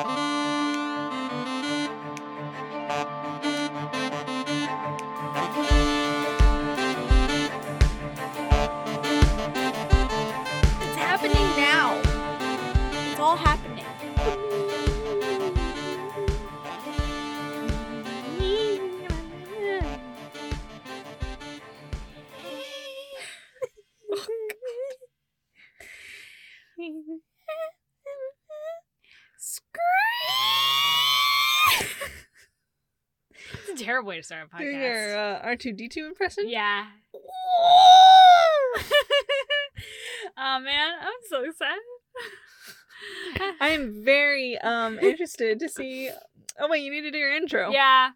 It's terrible way to start a podcast. your uh, R2D2 impression? Yeah. oh man, I'm so excited. I am very um interested to see. Oh wait, you need to do your intro. yeah.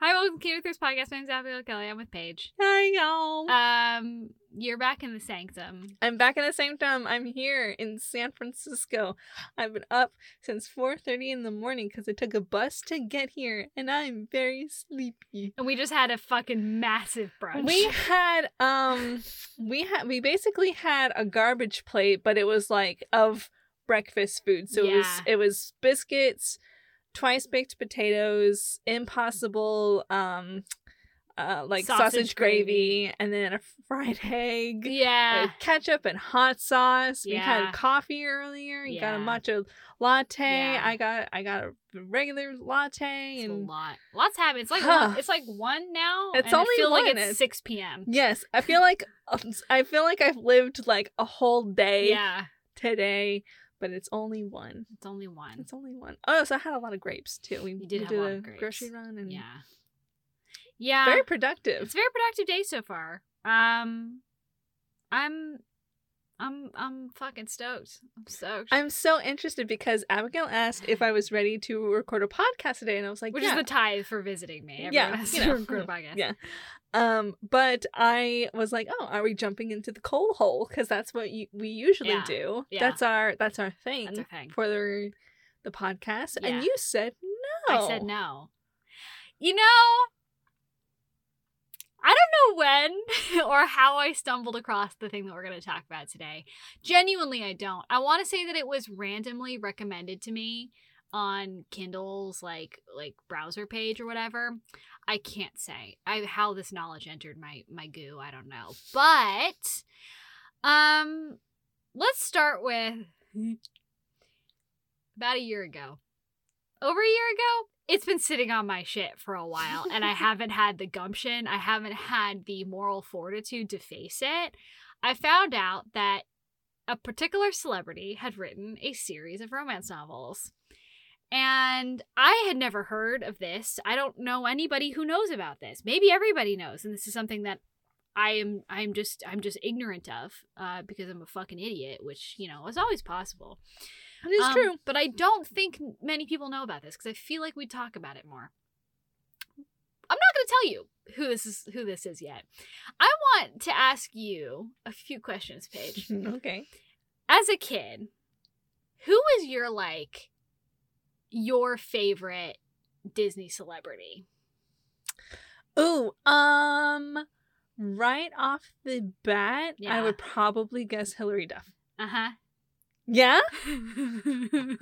Hi, welcome to Kid Thirst Podcast. My name's Abigail Kelly. I'm with Paige. Hi y'all. Um, you're back in the sanctum. I'm back in the sanctum. I'm here in San Francisco. I've been up since 4:30 in the morning because I took a bus to get here, and I'm very sleepy. And we just had a fucking massive brunch. We had um we had we basically had a garbage plate, but it was like of breakfast food. So it was it was biscuits, twice baked potatoes, impossible um uh like sausage, Sausage gravy, gravy. and then a fried egg. yeah. ketchup and hot sauce. We had coffee earlier. You got a Yeah. matcha latte. Yeah. I got I got a regular latte It's a lot. Lots happening. It's like Huh. one, it's like one now. It's and I only feel like one. it's It's- six p.m. yes, I feel like I feel like I've lived like a whole day Yeah, today, but it's only one. it's only one. It's only one. Oh, so I had a lot of grapes too. We, You did we a lot a of grocery run and Yeah, yeah. very productive. it's a very productive day so far. Um, I'm, I'm, I'm fucking stoked. I'm stoked. I'm so interested because Abigail asked if I was ready to record a podcast today, and I was like, Which yeah. is the tithe for visiting me. Everyone Yeah, has you know. record a podcast. Yeah. Um, but I was like, oh, are we jumping into the coal hole? Because that's what you, we usually Yeah. do. Yeah. That's our that's our thing, That's our thing. for the the podcast. Yeah. And you said no. I said no. You know, I don't know when or how I stumbled across the thing that we're going to talk about today. Genuinely, I don't. I want to say that it was randomly recommended to me on Kindle's like like browser page or whatever. I can't say I how this knowledge entered my my goo. I don't know, but um, let's start with about a year ago over a year ago, it's been sitting on my shit for a while, and I haven't had the gumption, I haven't had the moral fortitude to face it. I found out that a particular celebrity had written a series of romance novels. And I had never heard of this. I don't know anybody who knows about this. Maybe everybody knows, and this is something that I am I'm just I'm just ignorant of uh, because I'm a fucking idiot, which you know is always possible. It is Um, true. But I don't think many people know about this because I feel like we talk about it more. I'm not going to tell you who this is who this is yet. I want to ask you a few questions, Paige. okay. As a kid, who was your like your favorite Disney celebrity? Ooh, um, right off the bat, I would probably guess Hilary Duff. Uh-huh. Yeah. yeah. well,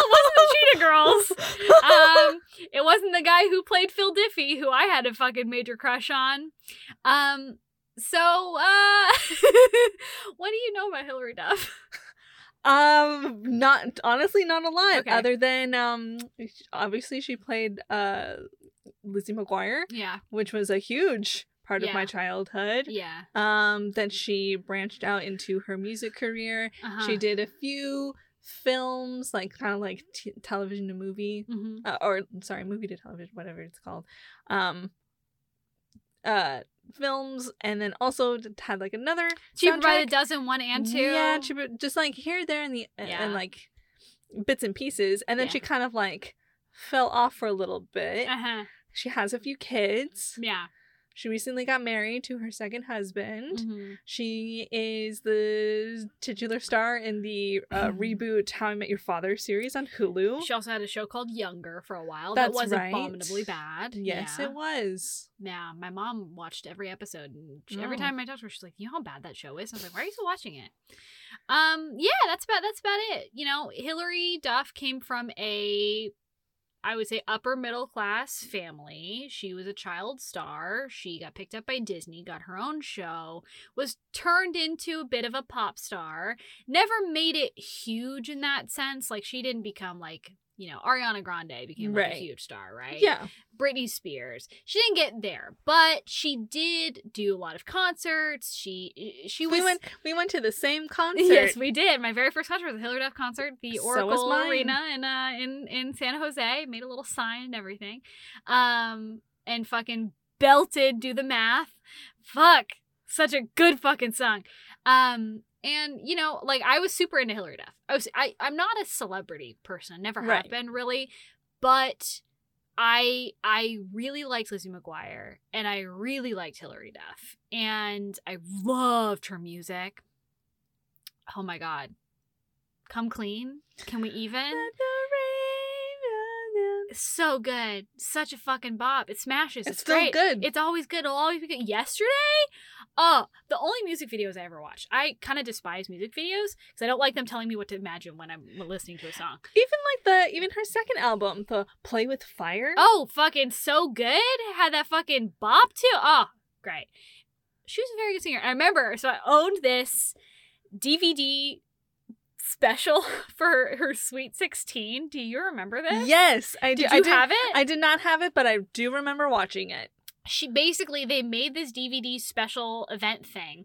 it wasn't the Cheetah Girls. Um, it wasn't the guy who played Phil Diffy, who I had a fucking major crush on. Um, so, uh, what do you know about Hilary Duff? Um, not honestly, not a lot. Okay. Other than um, obviously she played uh Lizzie McGuire, Yeah, which was a huge part of my childhood. yeah. Um, then she branched out into her music career. Uh-huh. She did a few films, like kind of like t- television to movie, hmm uh, or sorry, movie to television, whatever it's called. Um, uh, films, and then also had like another. She provided soundtrack. dozen, one and two. Yeah, she, just like here, there, and the and- Yeah. and like bits and pieces, and then Yeah. she kind of like fell off for a little bit. Uh-huh. She has a few kids, Yeah. She recently got married to her second husband. Mhm. She is the titular star in the uh, Mhm. reboot How I Met Your Father series on Hulu. She also had a show called Younger for a while. That's that was right. abominably bad. yes, yeah. it was. Yeah, my mom watched every episode, and she, every Oh. time I talked to her, she's like, "You know how bad that show is?" I was like, "Why are you still watching it?" Um, yeah, that's about that's about it. You know, Hilary Duff came from a, I would say, upper middle class family. She was a child star. She got picked up by Disney, got her own show, was turned into a bit of a pop star. Never made it huge in that sense. Like she didn't become like. You know, Ariana Grande became like a huge star, right? Yeah. Britney Spears. She didn't get there, but she did do a lot of concerts. She she was We went we went to the same concert. Yes, we did. My very first concert was a Hilary Duff concert, the So Oracle mine. Arena in uh in in San Jose. Made a little sign and everything, um, and fucking belted "Do the Math." Fuck, such a good fucking song. Um, and you know, like I was super into Hilary Duff. I was I I'm not a celebrity person. I never have Right. been really, but. I I really liked Lizzie McGuire and I really liked Hilary Duff and I loved her music. Oh my god. Come clean? Can we even? Let the rain down. So good. Such a fucking bop. It smashes. It's It's, still great. good. It's always good. It'll always be good. Yesterday? Oh, the only music videos I ever watched. I kind of despise music videos because I don't like them telling me what to imagine when I'm listening to a song. Even like the even her second album, the Play with Fire. Oh, fucking so good. Had that fucking bop too. Oh, great. She was a very good singer. I remember, so I owned this DVD special for her, her Sweet 16. Do you remember this? Yes, I do. Did I you did, have it? I did not have it, but I do remember watching it. She basically they made this DVD special event thing,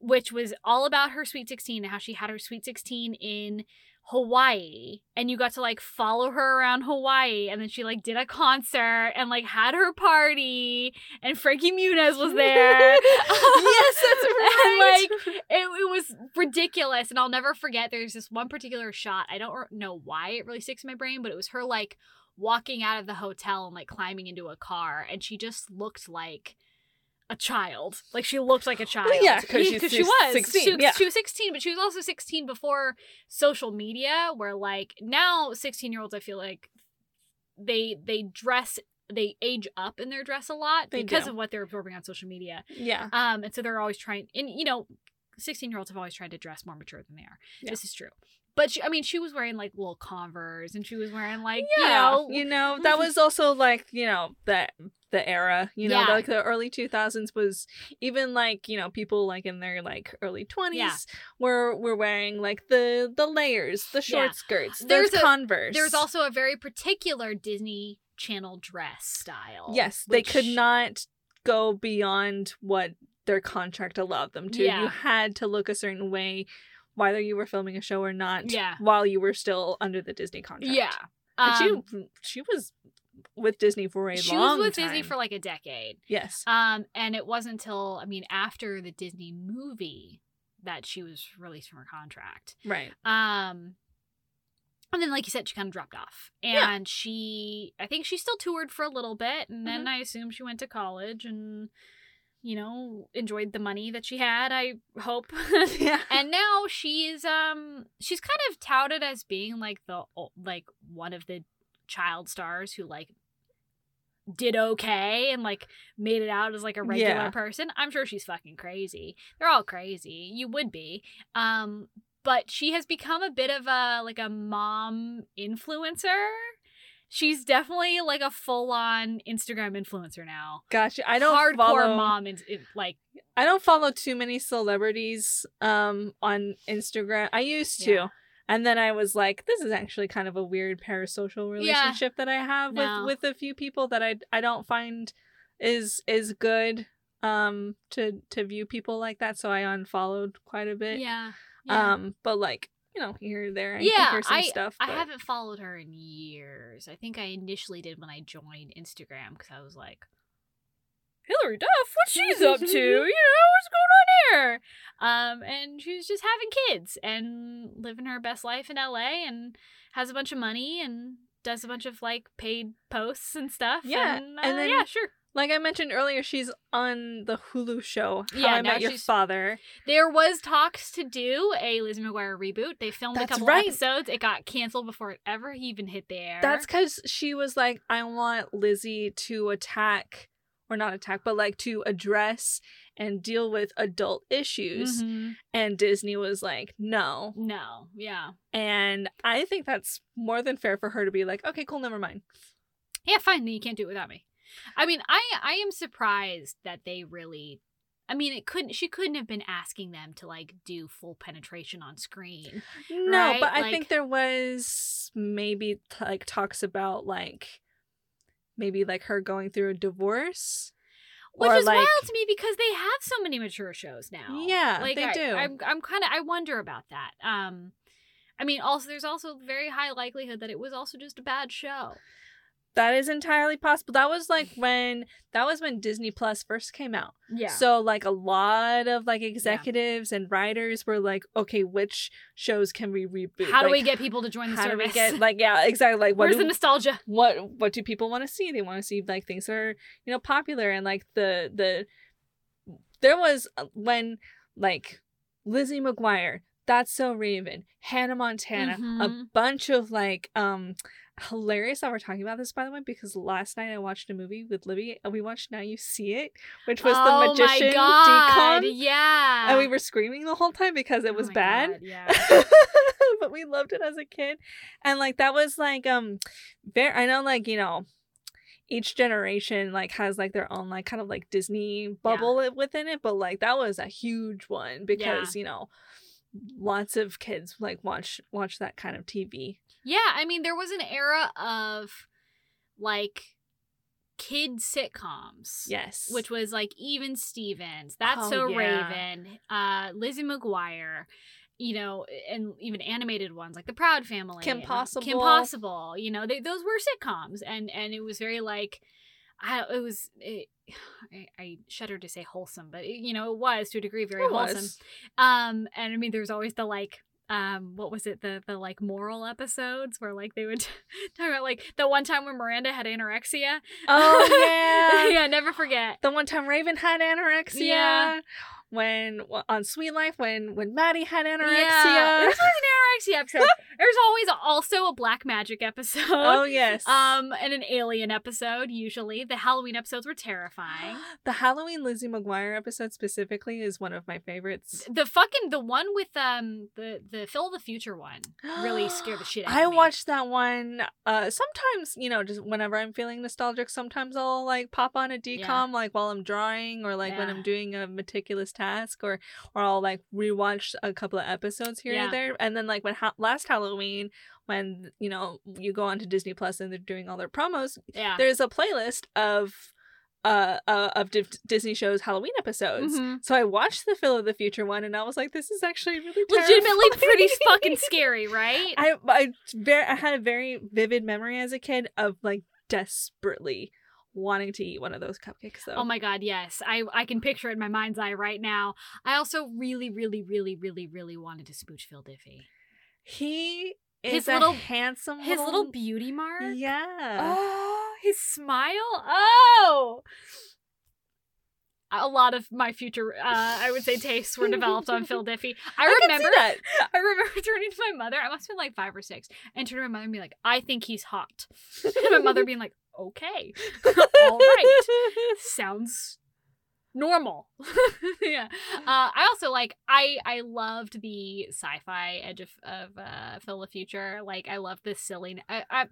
which was all about her Sweet 16 and how she had her Sweet 16 in Hawaii and you got to like follow her around Hawaii and then she like did a concert and like had her party and Frankie Muniz was there. yes, that's right. And, like, it, it was ridiculous and I'll never forget there's this one particular shot. I don't know why it really sticks in my brain, but it was her like walking out of the hotel and like climbing into a car and she just looked like a child. Like she looked like a child. yeah, 'cause she's she was 16, She, yeah. she was 16, but she was also 16 before social media where like now 16-year-olds I feel like they they dress they age up in their dress a lot They because do. of what they're absorbing on social media. yeah. Um, and so they're always trying, and you know, 16 year olds have always tried to dress more mature than they are. Yeah. This is true. But she, I mean, she was wearing like little Converse and she was wearing like, yeah, you know, that mm-hmm. was also like you know the the era. You know, Yeah. like the early two thousands was even like you know people like in their like early twenties Yeah. were were wearing like the the layers, the short Yeah. skirts, There's a- Converse. there's also a very particular Disney Channel dress style. yes, they could not go beyond what their contract allowed them to. You had to look a certain way. Whether you were filming a show or not, Yeah. while you were still under the Disney contract. Yeah. Um, she she was with Disney for a she long She was with time. Disney for like a decade. yes. Um, and it wasn't until I mean after the Disney movie that she was released from her contract. Right. Um, and then, like you said, she kind of dropped off, Yeah. and she, I think she still toured for a little bit, and then Mhm. I assume she went to college and, you know, enjoyed the money that she had. I hope. Yeah. and now she's um she's kind of touted as being like the like one of the child stars who like did okay and like made it out as like a regular Yeah. person. I'm sure she's fucking crazy. They're all crazy. You would be. Um but she has become a bit of a like a mom influencer. She's definitely like a full-on Instagram influencer now. Gotcha. I don't Hardcore follow. mom in, in- like I don't follow too many celebrities um on Instagram. I used to. Yeah. And then I was like, this is actually kind of a weird parasocial relationship that I have No. with with a few people that I I don't find is is good um to to view people like that. So I unfollowed quite a bit. yeah. yeah. Um, but like you know here there, I Yeah, I- stuff. I haven't followed her in years. I think I initially did when I joined Instagram because I was like, Hilary Duff, what she's up to? You know, what's going on here? Um, and she was just having kids and living her best life in LA and has a bunch of money and does a bunch of like paid posts and stuff. Yeah, and, uh, and then- yeah, sure. Like I mentioned earlier, she's on the Hulu show How Yeah, I Met Your Father. There was talks to do a Lizzie McGuire reboot. They filmed That's a couple right. episodes. It got canceled before it ever even hit the air. That's because she was like, I want Lizzie to attack, or not attack, but like to address and deal with adult issues. Mhm. And Disney was like, no. No, yeah. And I think that's more than fair for her to be like, okay, cool, never mind. Yeah, fine. Then you can't do it without me. I mean, I I am surprised that they really. I mean, it couldn't. She couldn't have been asking them to like do full penetration on screen. No, Right, but I like- think there was maybe t- like talks about like maybe like her going through a divorce. Which Or, is like- wild to me because they have so many mature shows now. Yeah, like they I, do. I'm I'm kind of I wonder about that. Um, I mean, also there's also very high likelihood that it was also just a bad show. That is entirely possible. That was like when that was when Disney Plus first came out. Yeah. So like a lot of like executives and writers were like, okay, which shows can we reboot? how do we get people to join the how service? do we get like yeah exactly like what Where's do, the nostalgia? what what do people want to see? They want to see like things that are you know popular and like the the there was uh, when like Lizzie McGuire, That's So Raven, Hannah Montana, a Mhm. bunch of like um hilarious that we're talking about this by the way because last night I watched a movie with Libby and we watched Now You See It, which was oh the magician my god! DCOM. Yeah. And we were screaming the whole time because it Oh was my bad. God, yeah. but we loved it as a kid. And like that was like um very I know like, you know, each generation like has like their own like kind of like Disney bubble i- within it, but like that was a huge one because, you know, lots of kids like watch watch that kind of TV. Yeah, I mean, there was an era of like kid sitcoms. Yes. Which was like Even Stevens, That's Oh, So yeah. Raven, uh, Lizzie McGuire, you know, and even animated ones like The Proud Family, Kim uh, Possible. Kim Possible. You know, they, those were sitcoms, and and it was very like, I it was. It, I, I shudder to say wholesome, but it, you know it was to a degree very It wholesome. was. Um, and I mean, there's always the like, um, what was it? The the like moral episodes where like they would talk about like the one time when Miranda had anorexia. Oh yeah. yeah, never forget. the one time Raven had anorexia. Yeah. When on Suite Life, when when Maddie had anorexia. Yeah, there's always an anorexia episode. There's always also a black magic episode. oh yes. Um, and an alien episode. Usually, the Halloween episodes were terrifying. the Halloween Lizzie McGuire episode specifically is one of my favorites. The fucking the one with um the the Phil of the Future one really scared the shit out I of me. I watched that one. Uh, sometimes you know, just whenever I'm feeling nostalgic, sometimes I'll like pop on a DCOM like while I'm drawing or like when I'm doing a meticulous task, or or I'll like rewatch a couple of episodes here Yeah. and there. And then like when ha- last Halloween, when you know you go onto Disney Plus and they're doing all their promos, Yeah. there's a playlist of uh, uh of Di- Disney shows Halloween episodes. Mhm. So I watched the Phil of the Future one, and I was like, "This is actually really Legitimately pretty fucking scary, right? I I very I had a very vivid memory as a kid of like desperately wanting to eat one of those cupcakes though. Oh my god, yes. I I can picture it in my mind's eye right now. I also really, really, really, really, really wanted to smooch Phil Diffy. he is His a little- handsome His little beauty mark. yeah. Oh, his smile. Oh. A lot of my future, uh, I would say, tastes were developed on Phil Diffy. I, see remember that. I remember turning to my mother. I must have been like five or six, and turning to my mother and be like, "I think he's hot." And my mother being like, "Okay, all right, sounds normal." yeah. Uh, I also like. I I loved the sci-fi edge of of uh, Phil the Future. Like, I love the silly. I, I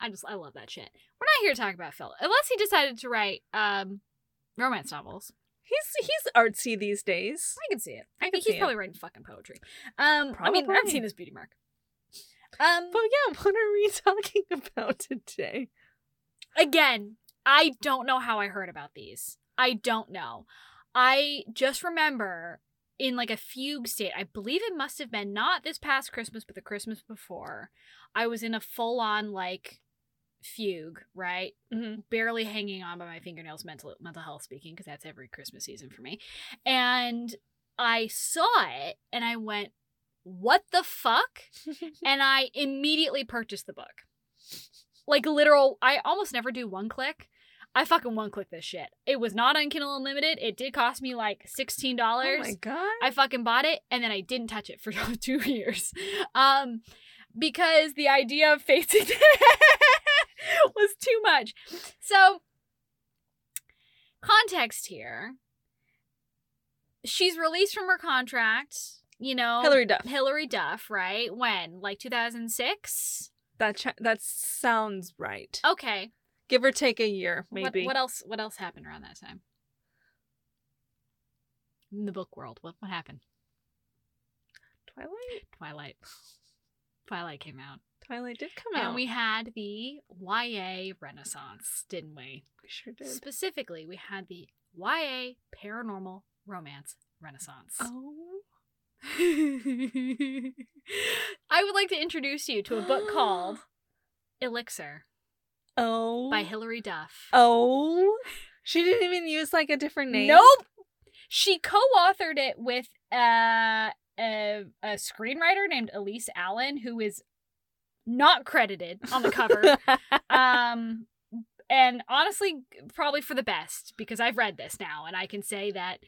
I just I love that shit. We're not here to talk about Phil, unless he decided to write um romance novels. He's he's artsy these days. I can see it. I, I think he's it. probably writing fucking poetry. Um, I mean, I've Probably. seen his beauty mark. Um, But yeah, what are we talking about today? Again, I don't know how I heard about these. I don't know. I just remember in like a fugue state. I believe it must have been not this past Christmas, but the Christmas before. I was in a full on like fugue, right? Mm-hmm. barely hanging on by my fingernails mental mental health speaking because that's every christmas season for me and i saw it and i went what the fuck and i immediately purchased the book like literal i almost never do one click I fucking one click this shit. It was not on Kindle Unlimited. It did cost me like $16. Oh my god. I fucking bought it and then I didn't touch it for two years. Um, because the idea of facing was too much. So, context here. She's released from her contract, you know. Hilary Duff. Hilary Duff, right? When? Like 2006? That ch- that sounds right. Okay. Give or take a year, What- maybe. What, else what else happened around that time? In the book world, what what happened? Twilight. Twilight. Twilight came out. Twilight did come And out. And we had the YA Renaissance, didn't we? We sure did. Specifically, we had the YA Paranormal Romance Renaissance. Oh. I would like to introduce you to a book called Elixir Oh. by Hilary Duff. Oh. She didn't even use like a different name. Nope. She co-authored it with uh, a a screenwriter named Elise Allen, who is not credited on the cover. um, and honestly, probably for the best because I've read this now and I can say that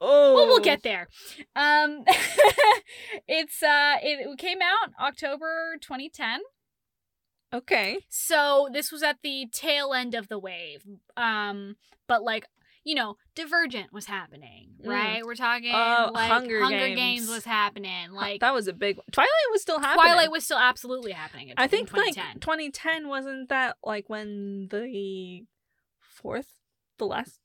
oh. well, we'll get there. Um, it's uh, it, it came out October 2010. Okay. So this was at the tail end of the wave. Um, but like you know, Divergent was happening, Mm. right? We're talking Oh, like Hunger Games. Games. was happening. Like that was a big one. Twilight was still happening. Twilight was still absolutely happening. In, I in think like 2010. 2010 wasn't that like when the fourth, the last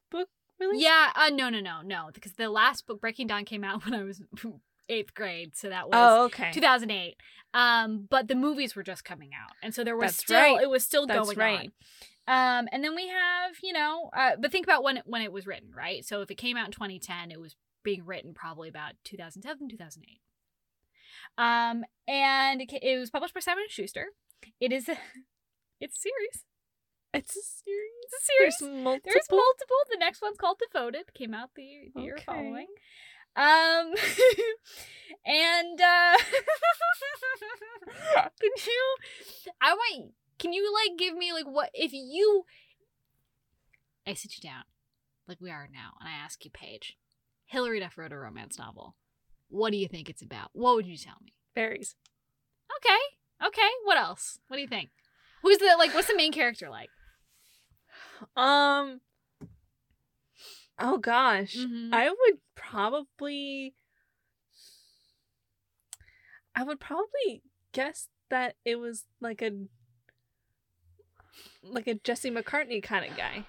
released? Yeah, uh, no, no, no, no, because the last book, Breaking Dawn, came out when I was eighth grade, so that was Oh, okay. 2008. Um, but the movies were just coming out, and so there was That's still right. it was still That's going right. on. Um, and then we have you know, uh, but think about when it, when it was written, right? So if it came out in 2010, it was being written probably about 2007, 2008. Um, and it, it was published by Simon Schuster. It is a it's a series. It's a series. It's a series. There's multiple. There's multiple. The next one's called Devoted. Came out the, the year Okay. following. Um, and uh, can you? I want. Can you like give me like what if you? I sit you down, like we are now, and I ask you, Paige. Hilary Duff wrote a romance novel. What do you think it's about? What would you tell me? Fairies. Okay. Okay. What else? What do you think? Who's the like? What's the main character like? Um. Oh gosh, Mhm. I would probably. I would probably guess that it was like a. Like a Jesse McCartney kind of guy.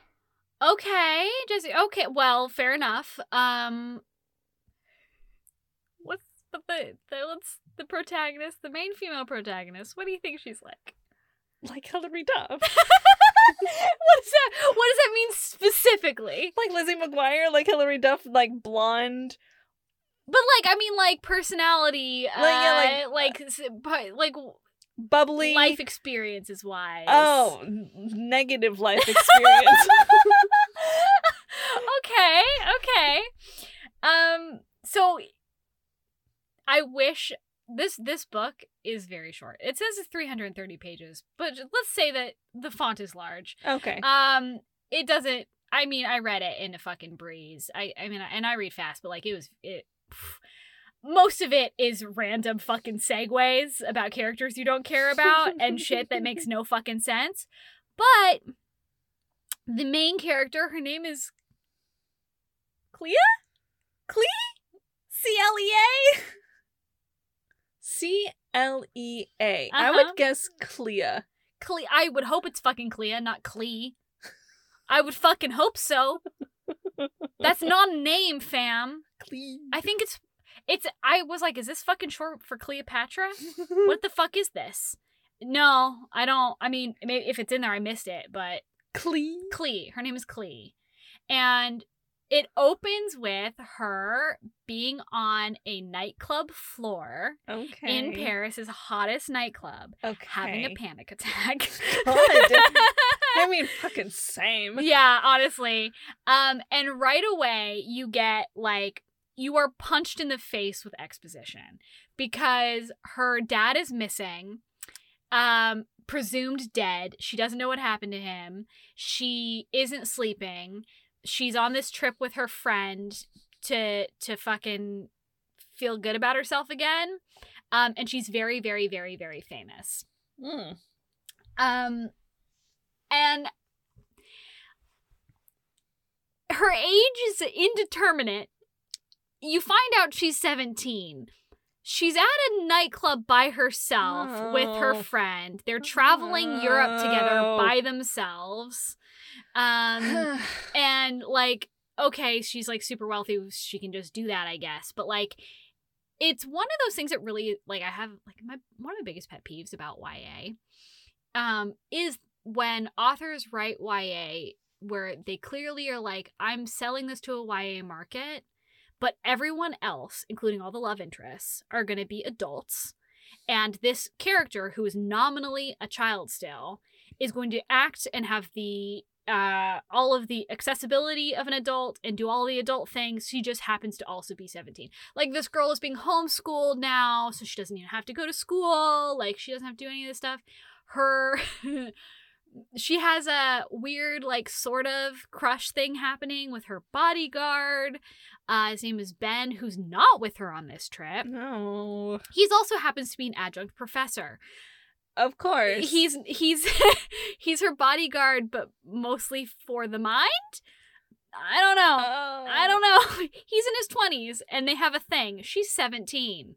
Okay, Jesse. Okay, well, fair enough. Um, what's the the, the what's the protagonist, the main female protagonist? What do you think she's like? Like Hilary Duff. what does that What does that mean specifically? like Lizzie McGuire, like Hilary Duff, like blonde. But like, I mean, like personality, Like, yeah, uh, like s- like Bubbly. life experiences wise. Oh, negative life experience. okay, okay. Um so I wish this this book is very short. It says it's 330 pages, but let's say that the font is large. okay. Um it doesn't I mean, I read it in a fucking breeze. I I mean, and I read fast, but like it was it most of it is random fucking segues about characters you don't care about and shit that makes no fucking sense. But the main character, her name is Clea? Clea? C L E A? C L E A. I would Uh-huh. guess Clea. Clea. I would hope it's fucking Clea, not Clee. I would fucking hope so. That's not a name, fam. Clea. I think it's it's I was like, is this fucking short for Cleopatra? What the fuck is this? No, I don't. I mean, maybe if it's in there, I missed it. But Clea. Clee, her name is Clee, and it opens with her being on a nightclub floor Okay. in Paris's hottest nightclub, Okay. having a panic attack. I mean, fucking same. yeah, honestly. Um, and right away you get like you are punched in the face with exposition because her dad is missing. Um, presumed dead. She doesn't know what happened to him. She isn't sleeping. She's on this trip with her friend to to fucking feel good about herself again. Um, and she's very, very, very, very famous. Mm. Um, and her age is indeterminate. You find out she's 17. She's at a nightclub by herself with her Oh. friend. They're traveling Europe together Oh. by themselves. Um, and like, okay, she's like super wealthy. She can just do that, I guess. But like, it's one of those things that really like I have like my one of my biggest pet peeves about YA um is when authors write YA where they clearly are like I'm selling this to a YA market but everyone else including all the love interests are going to be adults. And this character who is nominally a child still is going to act and have the uh all of the accessibility of an adult and do all the adult things. She just happens to also be 17 like this girl is being homeschooled now so she doesn't even have to go to school. Like she doesn't have to do any of this stuff. Her she has a weird like sort of crush thing happening with her bodyguard uh his name is ben who's not with her on this trip No. he's also happens to be an adjunct professor Of course. he's he's he's her bodyguard but mostly for the mind i don't know Oh. I don't know. He's in his 20s and they have a thing. She's 17.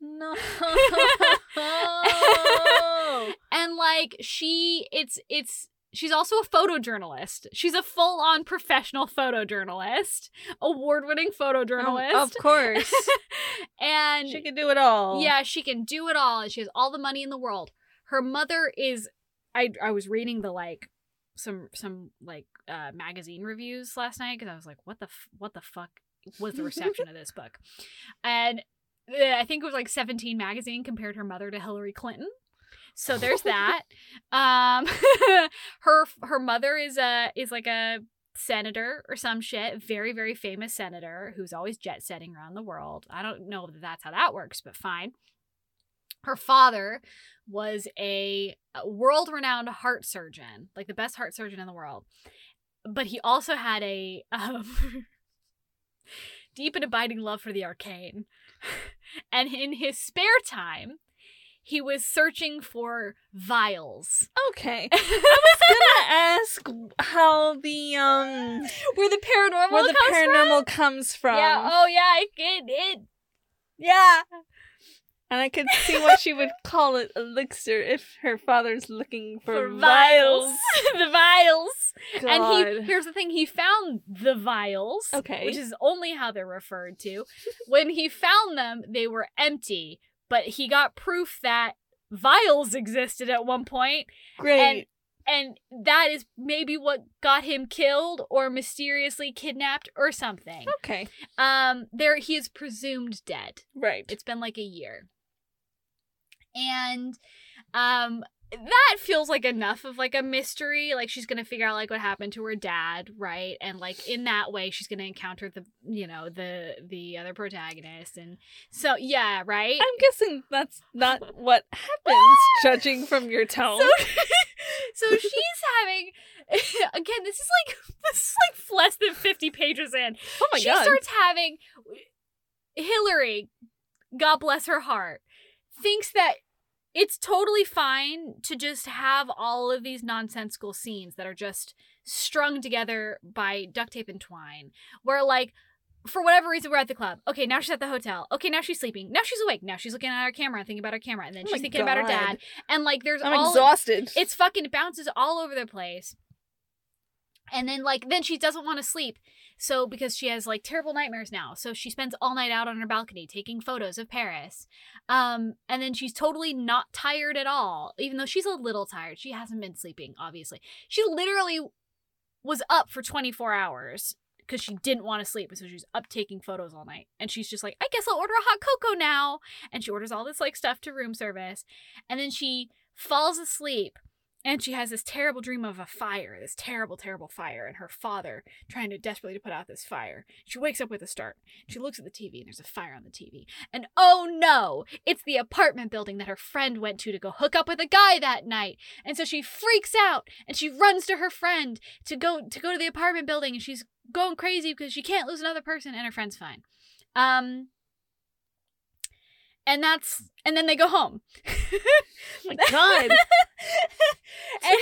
No. And like she it's it's she's also a photojournalist. She's a full-on professional photojournalist, award-winning photojournalist. of course. and she can do it all. yeah, she can do it all and she has all the money in the world. Her mother is I I was reading the like some some like uh magazine reviews last night cuz I was like what the f- what the fuck was the reception of this book. And uh, I think it was like 17 magazine compared her mother to Hillary Clinton. So there's that. Um her her mother is a is like a senator or some shit, very very famous senator who's always jet setting around the world. I don't know that that's how that works, but fine. Her father was a world renowned heart surgeon, like the best heart surgeon in the world. But he also had a um, deep and abiding love for the arcane. And in his spare time, he was searching for vials. Okay. I was gonna ask how the um Where the paranormal where the comes paranormal comes from. from? Yeah, oh yeah, it, it, it Yeah. And I could see why she would call it elixir if her father's looking for, for vials. vials. the vials. God. And he here's the thing, he found the vials. Okay. Which is only how they're referred to. when he found them, they were empty, but he got proof that vials existed at one point, great. and that is maybe what got him killed or mysteriously kidnapped or something. okay. Um there he is presumed dead. Right. It's been like a year. And um that feels like enough of like a mystery. Like she's gonna figure out like what happened to her dad, right? And like in that way she's gonna encounter the you know, the the other protagonist and so yeah, right? I'm guessing that's not what happens, judging from your tone. So, so she's having again, this is like this is like less than 50 pages in. oh my she god. starts having Hillary, God bless her heart, thinks that it's totally fine to just have all of these nonsensical scenes that are just strung together by duct tape and twine. Where like for whatever reason we're at the club. Okay, now she's at the hotel. Okay, now she's sleeping. Now she's awake. Now she's looking at her camera thinking about her camera. And then Oh she's thinking about her dad. And like there's all- I'm all exhausted. it's fucking it bounces all over the place. And then like then she doesn't want to sleep. So because she has like terrible nightmares now. So she spends all night out on her balcony taking photos of Paris. Um and then she's totally not tired at all. Even though she's a little tired. She hasn't been sleeping obviously. She literally was up for 24 hours because she didn't want to sleep so she's up taking photos all night and she's just like i guess i'll order a hot cocoa now and she orders all this like stuff to room service and then she falls asleep and she has this terrible dream of a fire, this terrible, terrible fire, and her father trying to desperately to put out this fire. She wakes up with a start. She looks at the TV and there's a fire on the TV. And oh no, it's the apartment building that her friend went to to go hook up with a guy that night. And so she freaks out and she runs to her friend to go to go to the apartment building and she's going crazy because she can't lose another person and her friend's fine. Um and that's and then they go home. my God. and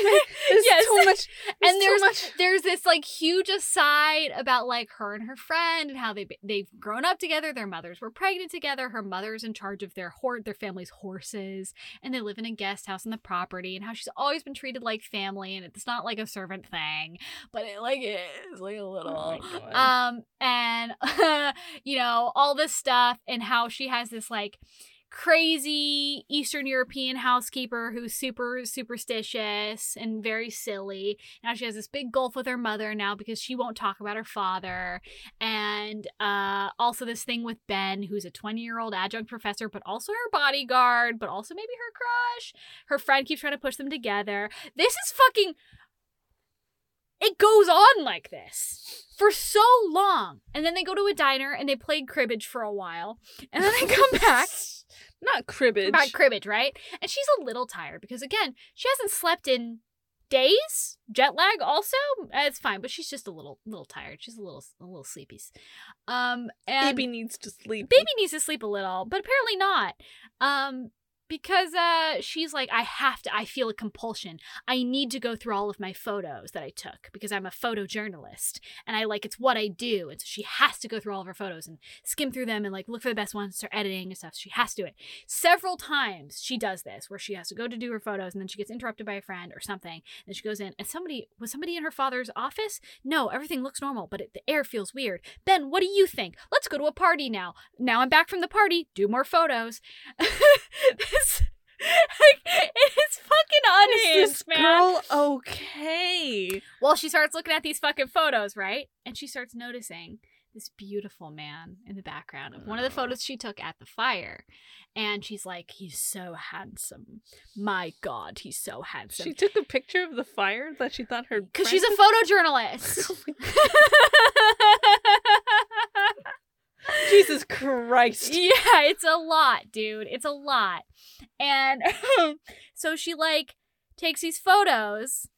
There's yes. too much. and too there's much. there's this like huge aside about like her and her friend and how they they've grown up together. Their mothers were pregnant together. Her mother's in charge of their hor- their family's horses, and they live in a guest house on the property. And how she's always been treated like family, and it's not like a servant thing, but it like is like a little. Oh. Um, and you know, all this stuff, and how she has this like crazy Eastern European housekeeper who's super superstitious and very silly. Now she has this big gulf with her mother now because she won't talk about her father. And uh also this thing with Ben, who's a 20-year-old adjunct professor, but also her bodyguard, but also maybe her crush. Her friend keeps trying to push them together. This is fucking it goes on like this for so long. And then they go to a diner and they play cribbage for a while. And then they come back. Not cribbage. About cribbage, right? And she's a little tired because again, she hasn't slept in days. Jet lag also. Uh, It's fine, but she's just a little little tired. She's a little a little sleepy. Um and Baby needs to sleep. baby needs to sleep a little, but apparently not. Um because uh she's like I have to I feel a compulsion. I need to go through all of my photos that I took because I'm a photojournalist and I like it's what I do. And so she has to go through all of her photos and skim through them and like look for the best ones, start editing and stuff. She has to do it. Several times she does this where she has to go to do her photos and then she gets interrupted by a friend or something. And she goes in and somebody was somebody in her father's office? No, everything looks normal, but it, the air feels weird. Ben, what do you think? Let's go to a party now. Now I'm back from the party. Do more photos. like, it's fucking unhinged, Is this man. girl okay? Well, she starts looking at these fucking photos, right? And she starts noticing this beautiful man in the background of one of the Oh. photos she took at the fire. And she's like, he's so handsome. My God, he's so handsome. She took a picture of the fire that she thought her. Because she's a photojournalist. Oh Jesus Christ. yeah, it's a lot, dude. It's a lot. And so she like takes these photos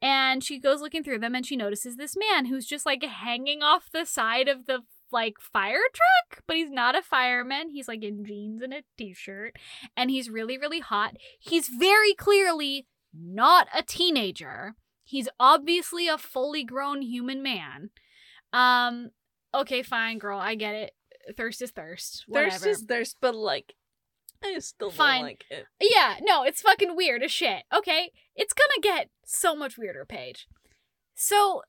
and she goes looking through them and she notices this man who's just like hanging off the side of the like fire truck, but he's not a fireman. He's like in jeans and a t-shirt and he's really really hot. He's very clearly not a teenager. He's obviously a fully grown human man. Um okay, fine, girl, I get it. Thirst is thirst. Whatever. Thirst is thirst, but like, I still Fine. like it. Yeah, no, it's fucking weird as shit. Okay, it's gonna get so much weirder, Paige. So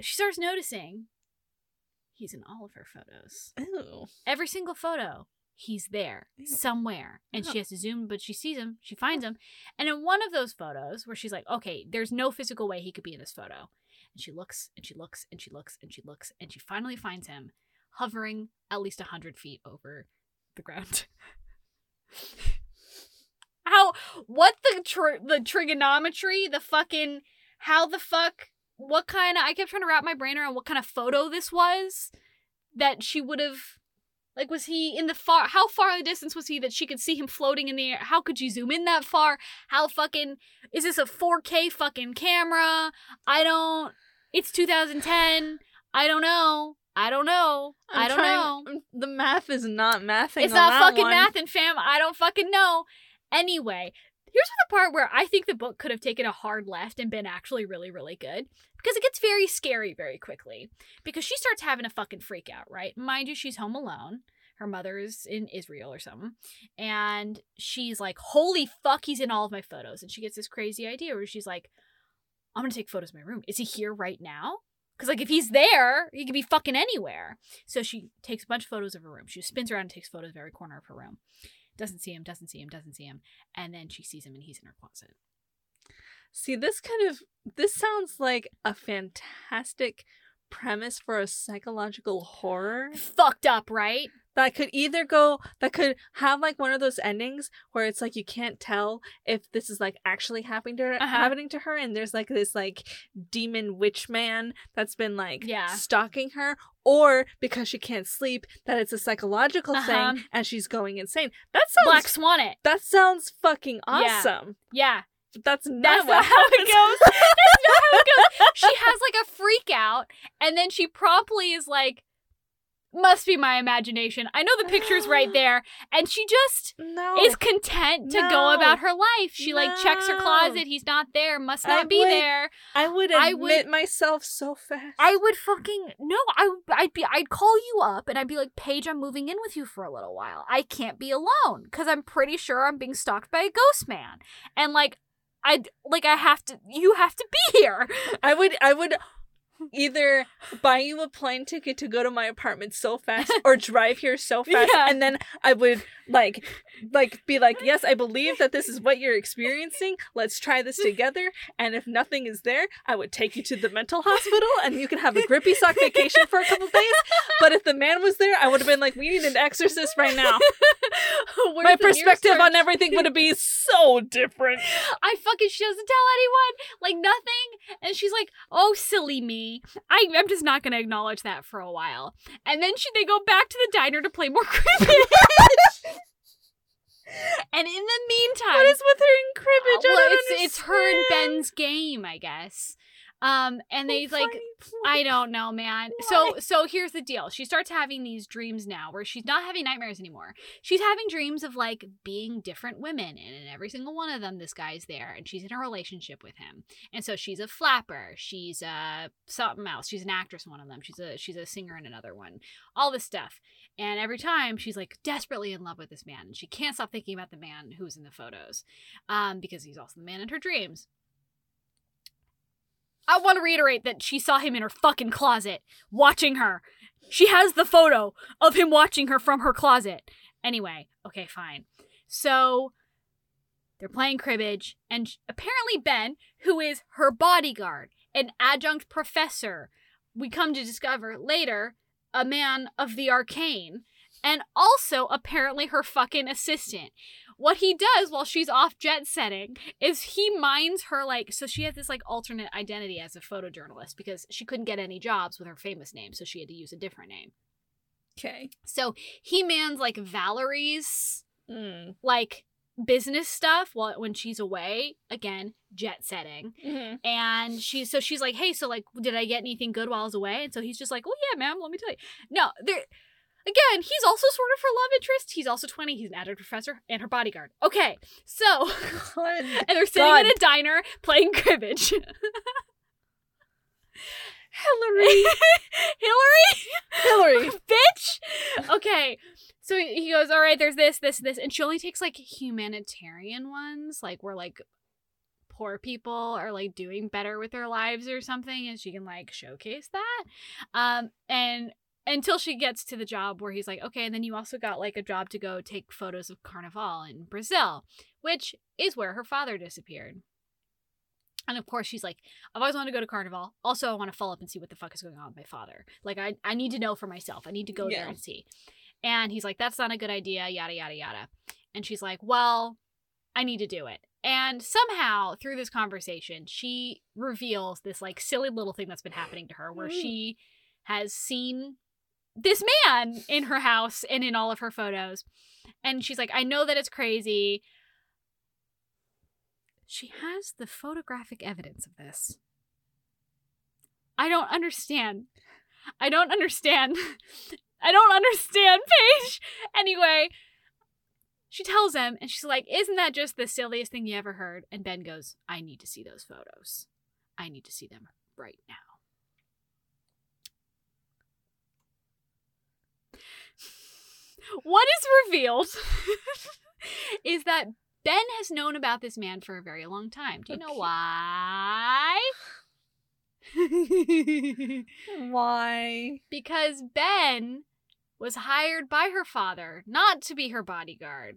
she starts noticing he's in all of her photos. Ew. Every single photo, he's there Ew. somewhere, and Oh. she has to zoom, but she sees him. She finds him, and in one of those photos, where she's like, "Okay, there's no physical way he could be in this photo," and she looks and she looks and she looks and she looks, and she finally finds him hovering at least a hundred feet over the ground. how what the tr- the trigonometry the fucking how the fuck what kind of i kept trying to wrap my brain around what kind of photo this was that she would have like was he in the far how far in the distance was he that she could see him floating in the air? How could you zoom in that far? How fucking is this a 4k fucking camera? I don't it's 2010 i don't know i don't know I'm I don't trying- know. The math is not mathing. It's not that fucking one. math and fam. I don't fucking know. Anyway, here's the part where I think the book could have taken a hard left and been actually really, really good. Because it gets very scary very quickly. Because she starts having a fucking freak out, right? Mind you, she's home alone. Her mother's in Israel or something. And she's like, holy fuck, he's in all of my photos. And she gets this crazy idea where she's like, I'm gonna take photos of my room. Is he here right now? Because, like, if he's there, he could be fucking anywhere. So she takes a bunch of photos of her room. She spins around and takes photos of every corner of her room. Doesn't see him, doesn't see him, doesn't see him. And then she sees him and he's in her closet. See, this kind of this sounds like a fantastic premise for a psychological horror. Fucked up, right? That could either go that could have like one of those endings where it's like you can't tell if this is like actually happening to her, Uh-huh. happening to her and there's like this like demon witch man that's been like Yeah. stalking her or because she can't sleep that it's a psychological Uh-huh. thing and she's going insane that sounds Black Swan it. that sounds fucking awesome Yeah. but that's not That's not how it goes. That's not how it goes. She has like a freak out, and then she promptly is like, must be my imagination. I know the picture's right there. And she just no is content to go about her life. She like checks her closet. He's not there. Must I not be would- there. I would I admit would- myself so fast I would fucking no. I I'd be I'd call you up and I'd be like, Paige, I'm moving in with you for a little while. I can't be alone because I'm pretty sure I'm being stalked by a ghost man, and like I like I have to. You have to be here. I would I would either buy you a plane ticket to go to my apartment so fast or drive here so fast Yeah. and then I would like like be like yes I believe that this is what you're experiencing let's try this together and if nothing is there I would take you to the mental hospital and you can have a grippy sock vacation for a couple days but if the man was there I would have been like we need an exorcist right now my perspective on everything would be so different I fucking she doesn't tell anyone like nothing, and she's like, "Oh, silly me." I I'm just not gonna acknowledge that for a while, and then she they go back to the diner to play more cribbage. and in the meantime, what is with her in cribbage Uh, well, it's it's her and. Ben's game, I guess. Um, and they Oh, like funny I don't know, man. So so here's the deal. She starts having these dreams now where she's not having nightmares anymore. She's having dreams of like being different women and in every single one of them this guy's there and she's in a relationship with him. And so she's a flapper, she's a something else. She's an actress in one of them. She's a she's a singer in another one. All this stuff. And every time she's like desperately in love with this man and she can't stop thinking about the man who's in the photos. Um because he's also the man in her dreams. I want to reiterate that she saw him in her fucking closet watching her. She has the photo of him watching her from her closet. Anyway, okay, fine. So they're playing cribbage, and apparently Ben, who is her bodyguard, an adjunct professor, we come to discover later, a man of the arcane, and also apparently her fucking assistant. What he does while she's off jet setting is he mines her like so she has this like alternate identity as a photojournalist because she couldn't get any jobs with her famous name, so she had to use a different name. okay So he mans like Valerie's mm. like business stuff while when she's away again jet setting mm-hmm. and she's so she's like hey so like did i get anything good while i was away and so he's just like oh yeah ma'am let me tell you no there again he's also sort of her love interest he's also 20 he's an adjunct professor and her bodyguard okay so and they're sitting God. in a diner playing cribbage Hilary hilary Hilary bitch. Okay. So he goes, all right, there's this, this, this. And she only takes like humanitarian ones, like where like poor people are like doing better with their lives or something, and she can like showcase that. Um, and until she gets to the job where he's like, okay, and then you also got like a job to go take photos of Carnival in Brazil, which is where her father disappeared. And of course, she's like, I've always wanted to go to Carnival. Also, I want to follow up and see what the fuck is going on with my father. Like, I, I need to know for myself. I need to go Yeah. there and see. And he's like, that's not a good idea, yada, yada, yada. And she's like, well, I need to do it. And somehow, through this conversation, she reveals this like silly little thing that's been happening to her where Mm. she has seen this man in her house and in all of her photos. And she's like, I know that it's crazy. She has the photographic evidence of this. I don't understand. I don't understand. I don't understand, Paige. Anyway, she tells him, and she's like, Isn't that just the silliest thing you ever heard? And Ben goes, I need to see those photos. I need to see them right now. What is revealed is that Ben has known about this man for a very long time. Do you know Okay. why? Why? because Ben was hired by her father not to be her bodyguard,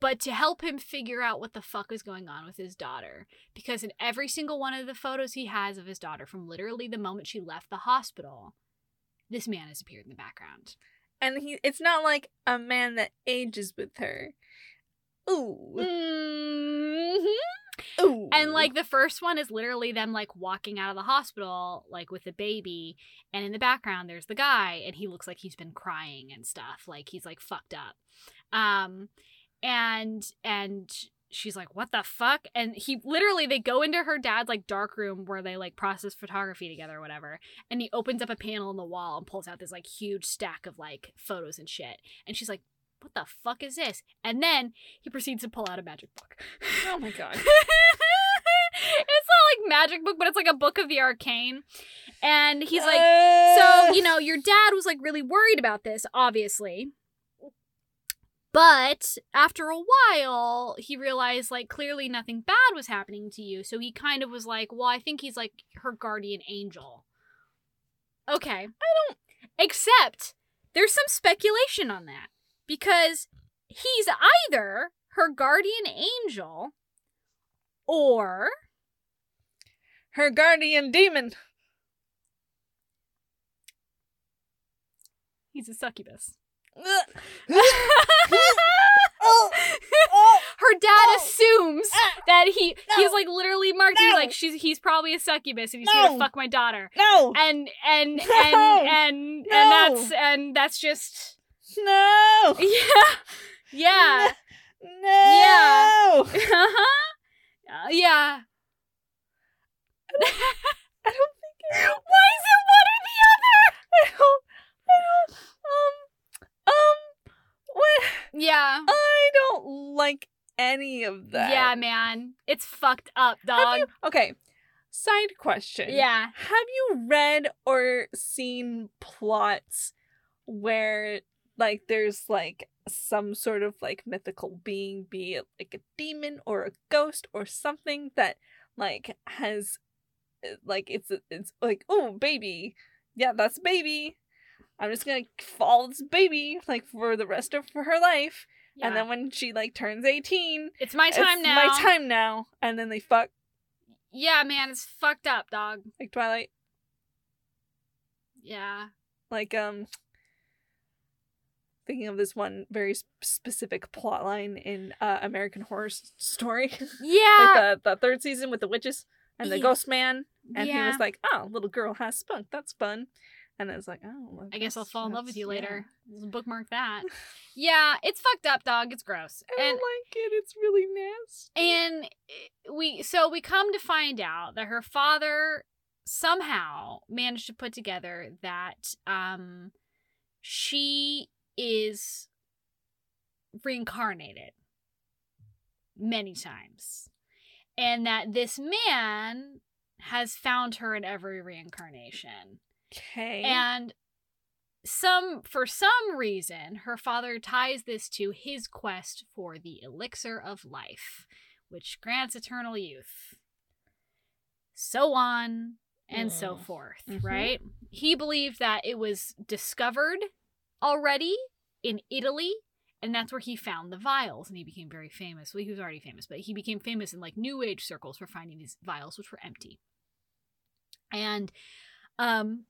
but to help him figure out what the fuck is going on with his daughter. Because in every single one of the photos he has of his daughter, from literally the moment she left the hospital, this man has appeared in the background. And he it's not like a man that ages with her. Ooh. Mhm. Ooh. And like the first one is literally them like walking out of the hospital like with a baby and in the background there's the guy and he looks like he's been crying and stuff like he's like fucked up. Um and and she's like what the fuck and he literally they go into her dad's like dark room where they like process photography together or whatever and he opens up a panel in the wall and pulls out this like huge stack of like photos and shit and she's like what the fuck is this and then he proceeds to pull out a magic book Oh my god. it's not like magic book, but it's like a book of the arcane. And he's like, so, you know, your dad was like really worried about this, obviously. But after a while, he realized like clearly nothing bad was happening to you. So he kind of was like, well, I think he's like her guardian angel. Okay. I don't. Except there's some speculation on that because he's either her guardian angel or her guardian demon. he's a succubus. her dad assumes ah, that he he's like literally marked he's like she's he's probably a succubus and he's here to No. fuck my daughter no, and and and and and that's and that's just no, yeah yeah no. uh-huh Uh, yeah I don't think it. why is it one or the other I don't. I don't. Um. What? yeah I don't like any of that. yeah man it's fucked up dog you, okay. Side question. yeah Have you read or seen plots where like there's like some sort of like mythical being, be it like a demon or a ghost or something that like has uh, like it's it's like oh baby, yeah that's baby. I'm just gonna follow this baby like for the rest of her life, yeah. and then when she like turns eighteen, it's my time it's now My time now, and then they fuck yeah man it's fucked up dog like Twilight. yeah like um thinking of this one very specific plot line in uh, American Horror Story, yeah like the the third season with the witches and the Yeah. ghost man, and he was like, "Oh, little girl has spunk. That's fun." And it's like, "Oh, well, I guess I'll fall in love with you later. yeah. Bookmark that. yeah, it's fucked up, dog. It's gross. I don't like it. It's really nasty. and eh, we so we come to find out that her father somehow managed to put together that um she is reincarnated many times and that this man has found her in every reincarnation Okay. and some for some reason her father ties this to his quest for the elixir of life which grants eternal youth so on and so Mm. forth Mhm. right he believed that it was discovered already in italy and that's where he found the vials and he became very famous well he was already famous but he became famous in like new age circles for finding these vials which were empty and um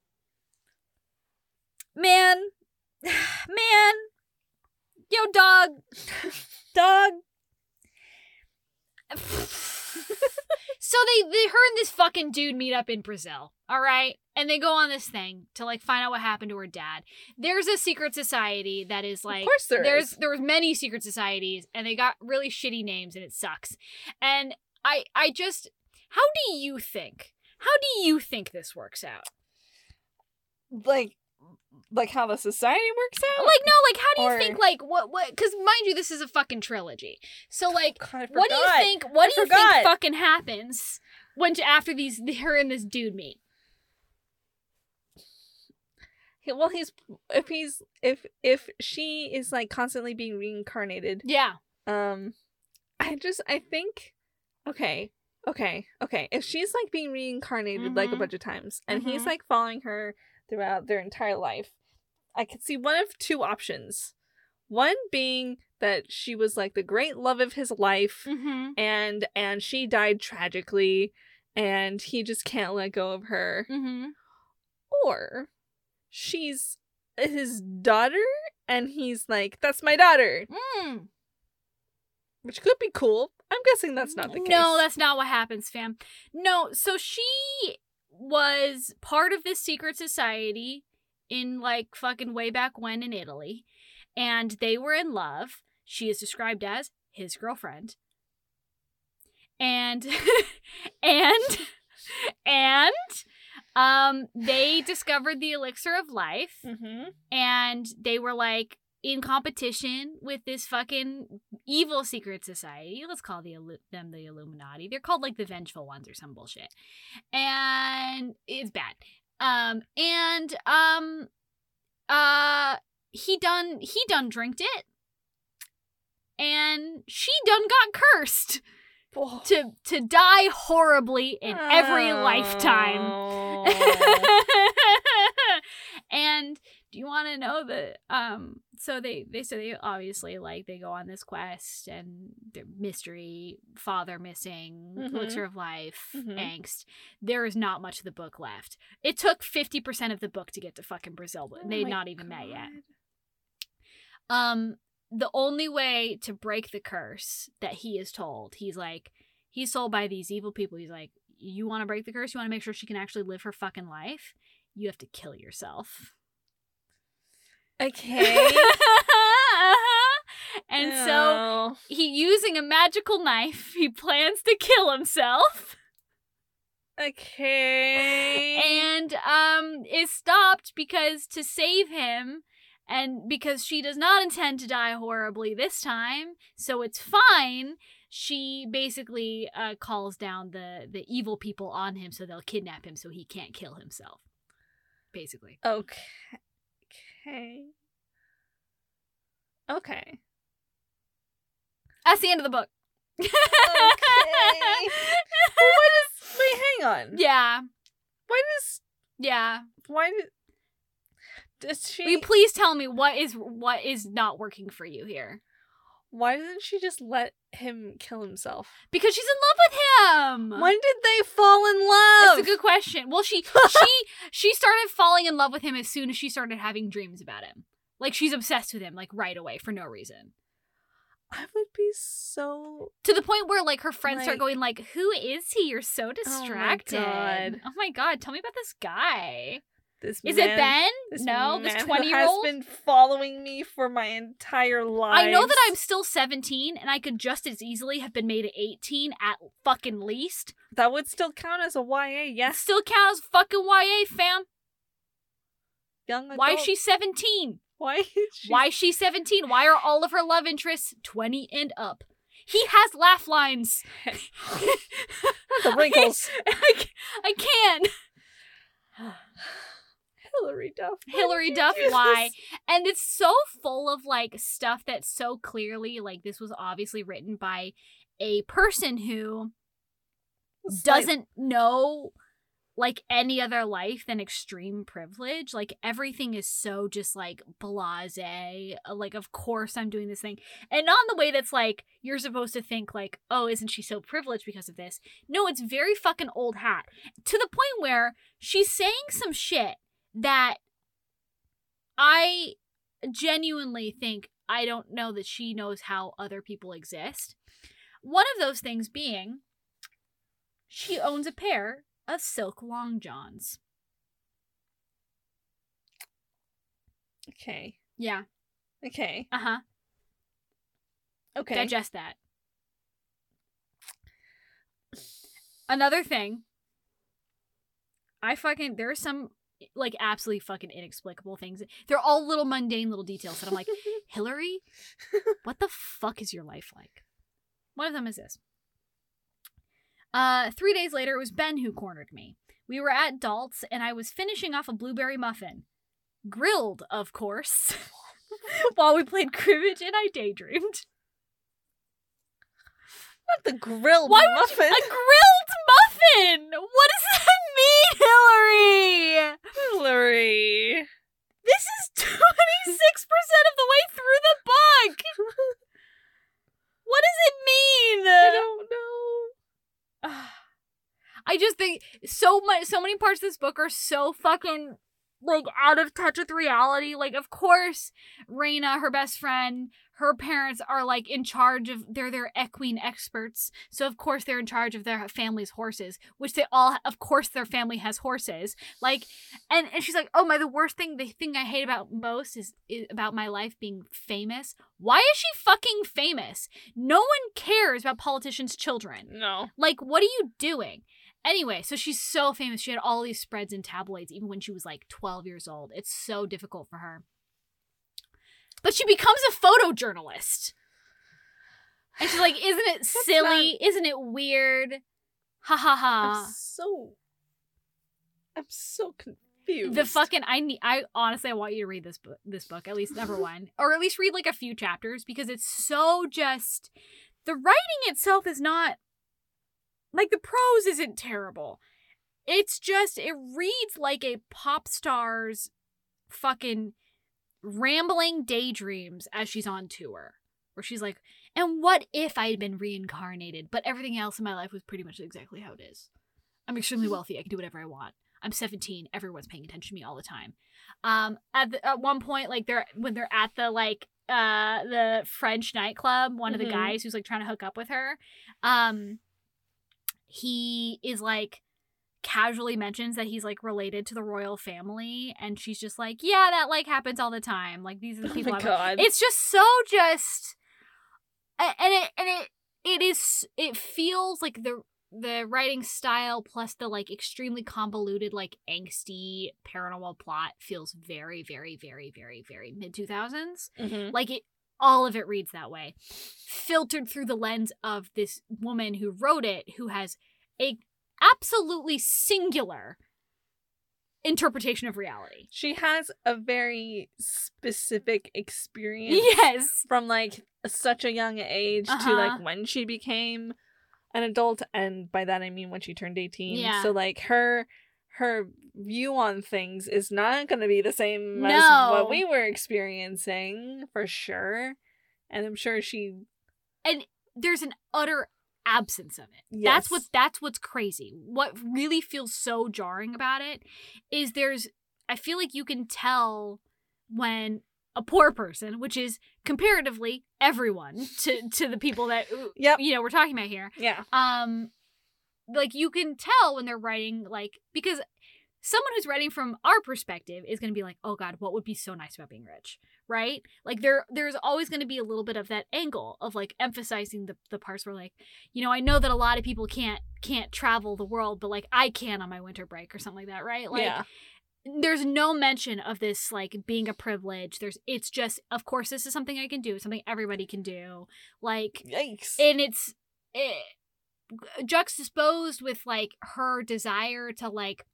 man man yo dog dog. So they, they her and this fucking dude meet up in brazil all right? And they go on this thing to like find out what happened to her dad. There's a secret society that is like of course there there's is. there was many secret societies and they got really shitty names and it sucks. And i i just how do you think how do you think this works out? Like like how the society works out. like no like how do you Or- think like what what because mind you this is a fucking trilogy so like God, what do you think what I do you forgot. think fucking happens when after these her and this dude meet well, he's if he's if if she is like constantly being reincarnated. yeah Um, I just I think, okay, okay, okay. If she's like being reincarnated like a Mhm. bunch of times, and he's Mhm. like following her throughout their entire life, I could see one of two options. One being that she was like the great love of his life, mm-hmm and and she died tragically, and he just can't let go of her. mm-hmm Or she's his daughter, and he's like, "That's my daughter," Mm. which could be cool. I'm guessing that's not the case. No, that's not what happens, fam. No, so she was part of this secret society in like fucking way back when in Italy, and they were in love. She is described as his girlfriend. And and and um they discovered the elixir of life Mm-hmm. and they were like in competition with this fucking evil secret society. Let's call the them the Illuminati. They're called like the Vengeful Ones or some bullshit, and it's bad. Um, and um, uh, he done he done drinked it, and she done got cursed to to die horribly in every lifetime. Oh. and do you want to know that um so they they so they obviously like they go on this quest and the mystery father missing Mhm. elixir of life Mhm. angst. There is not much of the book left. It took 50% of the book to get to fucking brazil but Oh they'd not even met yet. Um the only way to break the curse that he is told he's like he's sold by these evil people he's like you want to break the curse? You want to make sure she can actually live her fucking life? You have to kill yourself Okay. and so he using a magical knife he plans to kill himself Okay. and um is stopped because to save him and because she does not intend to die horribly this time so it's fine she basically uh, calls down the the evil people on him so they'll kidnap him so he can't kill himself basically Okay. Okay. Okay. that's the end of the book Okay. well, why does wait? Hang on. yeah Why does yeah why did does she? Will you please tell me what is what is not working for you here why doesn't she just let him kill himself? because she's in love with him When did they fall in love? That's a good question. Well, she she she started falling in love with him as soon as she started having dreams about him. Like she's obsessed with him, like right away for no reason. I would be so. To the point where like her friends start going like, "Who is he? You're so oh my distracted." God. Oh my god! Tell me about this guy. This Is man, it Ben? This no, this twenty year old has been following me for my entire life. I know that I'm still 17 and I could just as easily have been made 18 at fucking least. That would still count as a YA. Yes, still counts as fucking YA, fam. young adult. Why is she 17? Why is she? Why is she 17? Why are all of her love interests 20 and up? He has laugh lines. the wrinkles? I, ca- I can't. Hilary Duff. Why Hilary would you Duff, why? And it's so full of like stuff that's so clearly like this was obviously written by a person who It's doesn't know like any other life than extreme privilege. Like everything is so just like blase. uh, Like, of course I'm doing this thing. And not in the way that's like you're supposed to think like, oh, isn't she so privileged because of this? No, it's very fucking old hat. To the point where she's saying some shit that I genuinely think I don't know that she knows how other people exist. One of those things being she owns a pair of silk long johns. Okay. Yeah. Okay. Uh huh. Okay. Digest that. Another thing. I fucking there are some like absolutely fucking inexplicable things. They're all little mundane little details that I'm like, Hilary, what the fuck is your life like? One of them is this. Uh, three days later, it was Ben who cornered me. We were at Dalt's, and I was finishing off a blueberry muffin, grilled, of course, while we played cribbage, and I daydreamed. Not the grilled Why would you- muffin. a grilled muffin? What does that mean, Hilary? Hilary. This is 26% of the way through the book. What does it mean? I don't know. I just think so much so many parts of this book are so fucking like out of touch with reality. Like, of course, Raina, her best friend, her parents are like in charge of they're their equine experts so of course they're in charge of their family's horses which they all of course their family has horses like and, and she's like oh my the worst thing the thing i hate about most is, is about my life being famous why is she fucking famous no one cares about politicians children No. like what are you doing Anyway, so she's so famous. She had all these spreads in tabloids even when she was like 12 years old. It's so difficult for her. But she becomes a photojournalist. And she's like, isn't it silly? Isn't it weird? Ha ha ha. I'm so. I'm so confused. The fucking I need I honestly I want you to read this book this book, at least number one. Or at least read like a few chapters because it's so just the writing itself is not like the prose isn't terrible. It's just it reads like a pop star's fucking rambling daydreams as she's on tour. Where she's like, and what if I had been reincarnated, but everything else in my life was pretty much exactly how it is? I'm extremely wealthy. I can do whatever I want. I'm 17. Everyone's paying attention to me all the time. Um, at the, at one point, like they're when they're at the like uh the French nightclub, one of Mhm. the guys who's like trying to hook up with her, um, he is like casually mentions that he's like related to the royal family, and she's just like, yeah, that like happens all the time. Like these are the Oh people. I'm god. it's just so just and it and it it is it feels like the the writing style plus the like extremely convoluted like angsty paranormal plot feels very very very very very mid 2000s Mhm. like it all of it reads that way filtered through the lens of this woman who wrote it who has a absolutely singular interpretation of reality She has a very specific experience yes from like such a young age to Uh-huh. like when she became an adult and by that I mean when she turned 18. Yeah. So like her her view on things is not going to be the same as what we were experiencing for sure. And I'm sure she and there's an utter absence of it. Yes. That's what that's what's crazy. What really feels so jarring about it is there's I feel like you can tell when a poor person, which is comparatively everyone to to the people that Yep. you know we're talking about here, Yeah. um like you can tell when they're writing like because someone who's writing from our perspective is going to be like oh god what would be so nice about being rich right like there there's always going to be a little bit of that angle of like emphasizing the, the parts where like you know i know that a lot of people can't can't travel the world but like i can on my winter break or something like that right like yeah. there's no mention of this like being a privilege there's it's just of course this is something i can do something everybody can do like Yikes. and it's it, juxtaposed with like her desire to like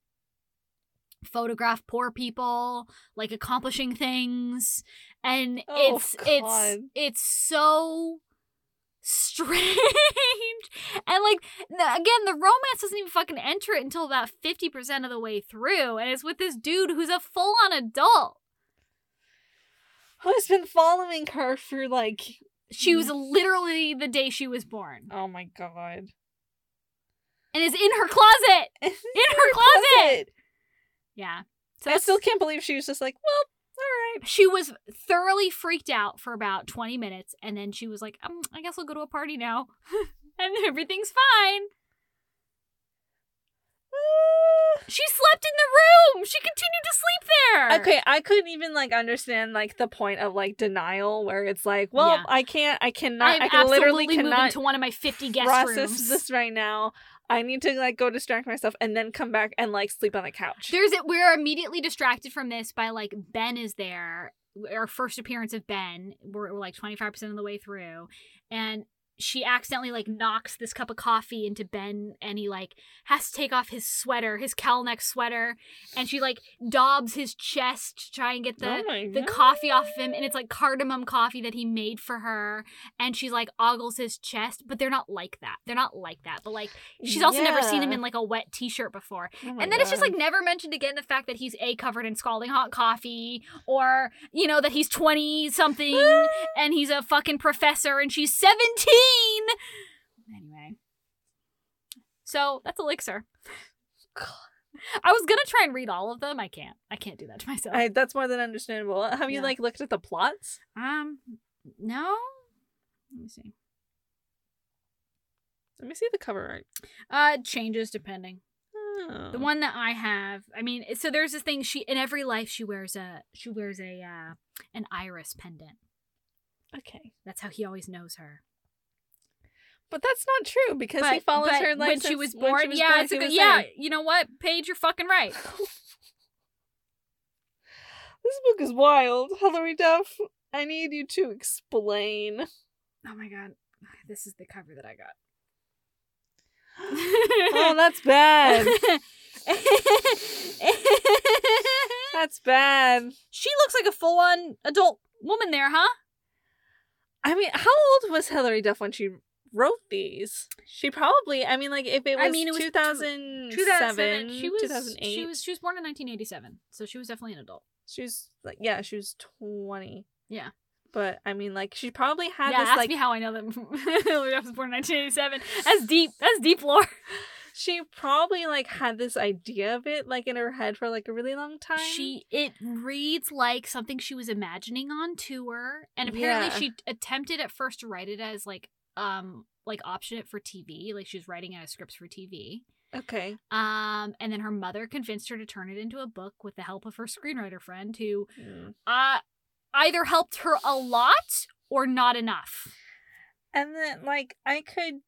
photograph poor people like accomplishing things and Oh, it's God. it's it's so strange and like again the romance doesn't even fucking enter it until about 50% of the way through and it's with this dude who's a full-on adult Who's been following her for like she was literally the day she was born oh my god. and is in her closet In her closet! Yeah. So I still can't believe she was just like, well, all right. she was thoroughly freaked out for about 20 minutes and then she was like, um, I guess I'll go to a party now. and everything's fine. She slept in the room. She continued to sleep there. Okay, I couldn't even like understand like the point of like denial where it's like, well, Yeah. I can't, I cannot, I'm I can literally cannot to one of my 50 guest process rooms. this right now. I need to like go distract myself and then come back and like sleep on the couch. There's it. We're immediately distracted from this by like Ben is there. Our first appearance of Ben. We're, we're like 25% of the way through, and she accidentally like knocks this cup of coffee into Ben, and he like has to take off his sweater, his cowl neck sweater, and she like daubs his chest to try and get the oh the coffee off of him and it's like cardamom coffee that he made for her and she's like ogles his chest but they're not like that. They're not like that but like she's also never seen him in like a wet t-shirt before. Oh and then it's just like never mentioned again the fact that he's a covered in scalding hot coffee or you know that he's 20 something and he's a fucking professor and she's 17 anyway so that's elixir I was gonna try and read all of them. I can't. I can't do that to myself. I, that's more than understandable. Have you like looked at the plots? um, no. Let me see. Let me see the cover art. Uh, it changes depending. Oh. The one that I have, I mean, so there's this thing. She in every life she wears a she wears a uh, an iris pendant. Okay, That's how he always knows her. But that's not true because he But- follows but her like when she was born. she was yeah, born, good, yeah. there. You know what, Paige? You're fucking right. This book is wild, Hilary Duff. I need you to explain. Oh my god, this is the cover that I got. Oh, that's bad. That's bad. she looks like a full-on adult woman there, huh? I mean, how old was Hilary Duff when she wrote these? She probably. I mean, like if it was, I mean, it was tw- 2007, 2007. She was 2008. She was she was born in 1987, so she was definitely an adult. She was like, yeah, she was twenty. Yeah. But I mean, like she probably had yeah, this ask like me how I know that Duff was born in 1987. That's deep. That's deep lore. she probably like had this idea of it like in her head for like a really long time. She it reads like something she was imagining on tour, and apparently Yeah. she attempted at first to write it as like um like option it for TV, like she was writing out scripts for TV. okay. Um, and then her mother convinced her to turn it into a book with the help of her screenwriter friend, who Mm. uh either helped her a lot or not enough. And then like I could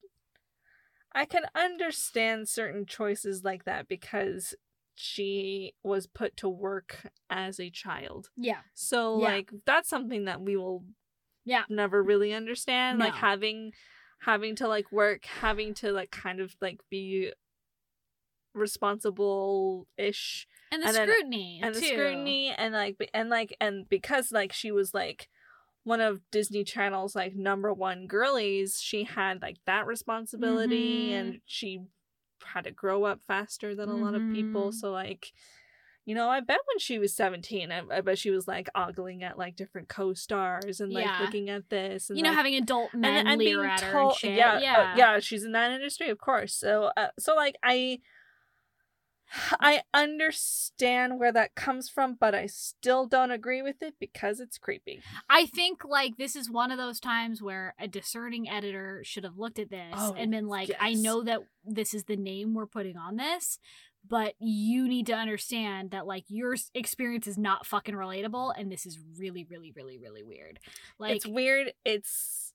I could understand certain choices like that because she was put to work as a child. Yeah. So Yeah. like that's something that we will Yeah. never really understand like having having to like work having to like kind of like be responsible ish And the And then- scrutiny. and the scrutiny and like and like and because like she was like one of Disney Channel's like number one girlies, she had like that responsibility Mhm. and she had to grow up faster than a lot of people. Mhm. So like you know, I bet when she was 17, I, I bet she was like ogling at like different co-stars and like Yeah. looking at this and You know, like, having adult men and, and leer being at her told, shit. yeah, uh, yeah. yeah, she's in that industry, of course. So, uh, so like I, I understand where that comes from, but I still don't agree with it because it's creepy. I think like this is one of those times where a discerning editor should have looked at this Oh, and been like, I know that this is the name we're putting on this, but you need to understand that like your experience is not fucking relatable and this is really, really, really, really weird. Like it's weird. It's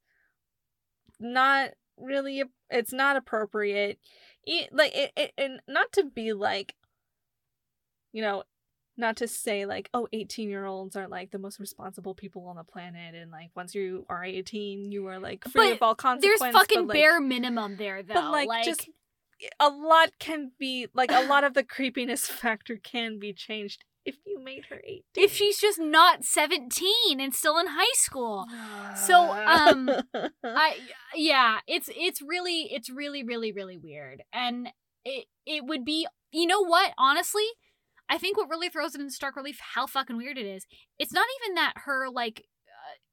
not really. It's not appropriate. Like it, it, and not to be like, you know, not to say like, oh, 18 year olds are like the most responsible people on the planet, and like once you are 18, you are like free But of all there's fucking but, like, bare minimum there though. but like, just a lot can be like a lot of the creepiness factor can be changed if you made her 18. if she's just not 17 and still in high school. So, um, I yeah, it's it's really it's really really really weird. And it it would be you know what, honestly, I think what really throws it into stark relief how fucking weird it is. It's not even that her like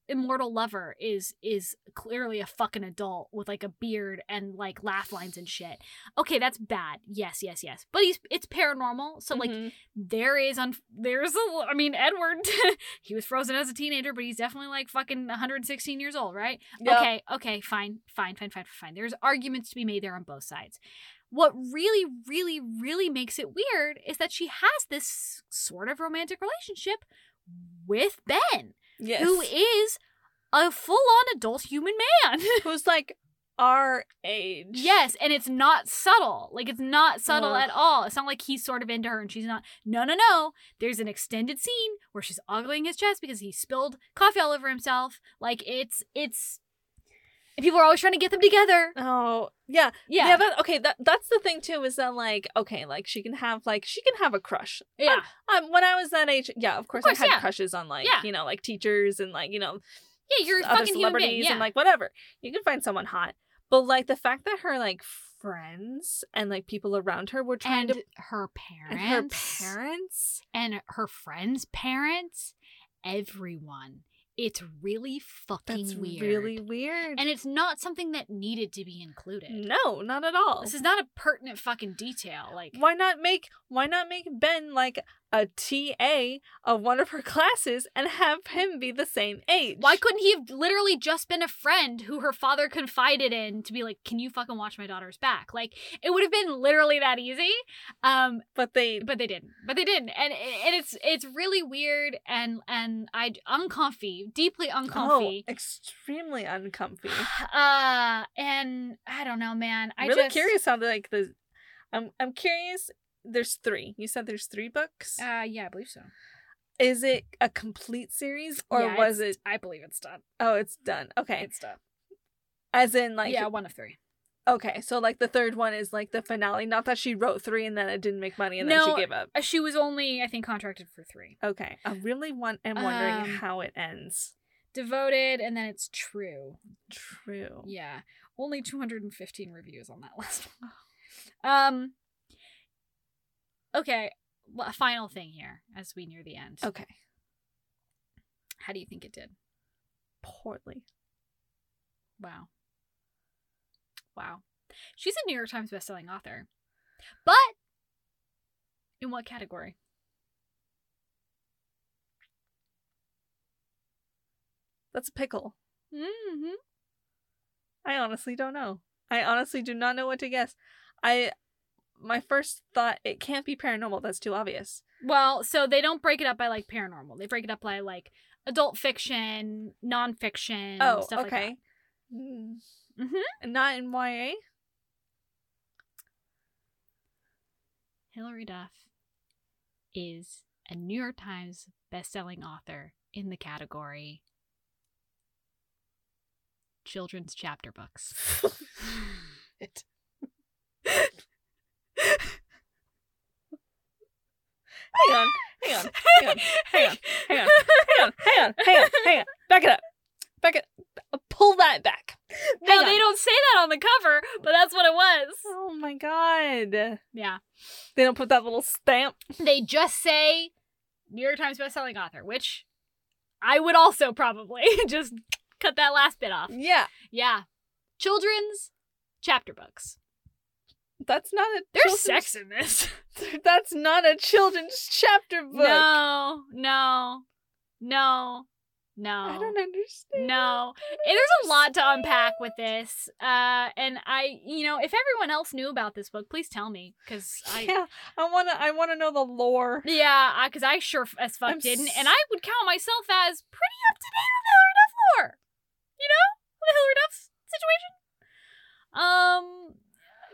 immortal lover is is clearly a fucking adult with like a beard and like laugh lines and shit. Okay, that's bad. Yes, yes, yes. But he's it's paranormal. So like Mhm. there is un- there's a I mean Edward he was frozen as a teenager but he's definitely like fucking 116 years old right Yep. okay okay fine fine fine fine fine there's arguments to be made there on both sides what really really really makes it weird is that she has this sort of romantic relationship with Ben yes. who is a full-on adult human man who's like our age. Yes, and it's not subtle. Like it's not subtle Ugh. at all. It's not like he's sort of into her and she's not. No, no, no. There's an extended scene where she's ogling his chest because he spilled coffee all over himself. Like it's it's and people are always trying to get them together. Oh yeah, Yeah. yeah. That okay. That that's the thing too. Is that like okay, like she can have like she can have a crush. Yeah. Um, when I was that age, yeah, of course, course, I had yeah. crushes on like Yeah. you know like teachers and like you know Yeah, you're a other fucking human being. celebrities Yeah. and like whatever. You can find someone hot, but like the fact that her like friends and like people around her were trying and to her and parents her parents. and her friends' parents, everyone It's really fucking That's weird. really weird. and it's not something that needed to be included. no, not at all. This is not a pertinent fucking detail. Like why not make why not make Ben like a TA of one of her classes and have him be the same age? why couldn't he have literally just been a friend who her father confided in to be like, "Can you fucking watch my daughter's back?" Like it would have been literally that easy. Um But they but they didn't. But they didn't. And and it's it's really weird and and I uncomfy, deeply oh, uncomfy. extremely uncomfy. Uh and I don't know, man. I am really just curious how the, like the I'm I'm curious. There's three. You said there's three books. Uh yeah, I believe so. Is it a complete series or Yeah, was it? I believe it's done. Oh, it's done. Okay, It's done. as in like yeah, one of three. Okay, so like the third one is like the finale. Not that she wrote three and then it didn't make money and then she gave up. Uh, She was only, I think, contracted for three. Okay, I really want. am wondering Um, how it ends. Devoted, and then it's true. True. Yeah, only 215 reviews on that last one. Um. Okay, well, a final thing here as we near the end. Okay. How do you think it did? Poorly. Wow. Wow. She's a New York Times bestselling author. But in what category? That's a pickle. Mm-hmm. I honestly don't know. I honestly do not know what to guess. I my first thought it can't be paranormal. That's too obvious. Well, so they don't break it up by like paranormal. They break it up by like adult fiction, nonfiction, Oh, stuff like that. okay. Mm. Mhm. Not in YA. Hilary Duff is a New York Times bestselling author in the category children's chapter books. Hang on, hang on, hang on, hang on, hang on, hang on, hang on, hang on, hang on. Back it up. Back it. Pull that back. no, they don't say that on the cover, but that's what it was. Oh my god. Yeah. They don't put that little stamp. They just say New York Times bestselling author, which I would also probably just cut that last bit off. Yeah, Yeah. Children's chapter books. That's not a. There's sex in this. That's not a children's chapter book. No, no, no, no. I don't understand. No, Eh, there's a lot to unpack with this. Uh, and I, you know, if everyone else knew about this book, please tell me, because I, yeah, I wanna. I wanna know the lore. yeah, because I, sure as fuck I'm didn't, s- and I would count myself as pretty up to date on the Hilary Duff lore. You know, the Hilary Duff situation. Um,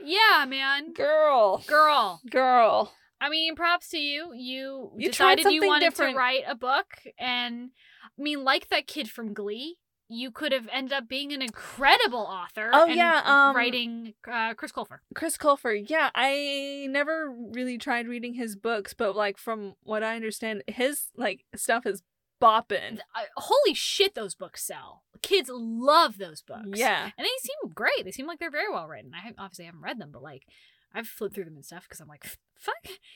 yeah, man, Girl, girl. girl. I mean, props to you. You, You decided you wanted different. to write a book, and I mean, like that kid from Glee, you could have ended up being an incredible author. Oh, and yeah, um, writing uh, Chris Colfer. Chris Colfer. Yeah, I never really tried reading his books, but like from what I understand, his like stuff is bopping. Holy shit, those books sell. Kids love those books. Yeah. and they seem great. They seem like they're very well written. I obviously haven't read them, but like I've flipped through them and stuff because I'm like, fuck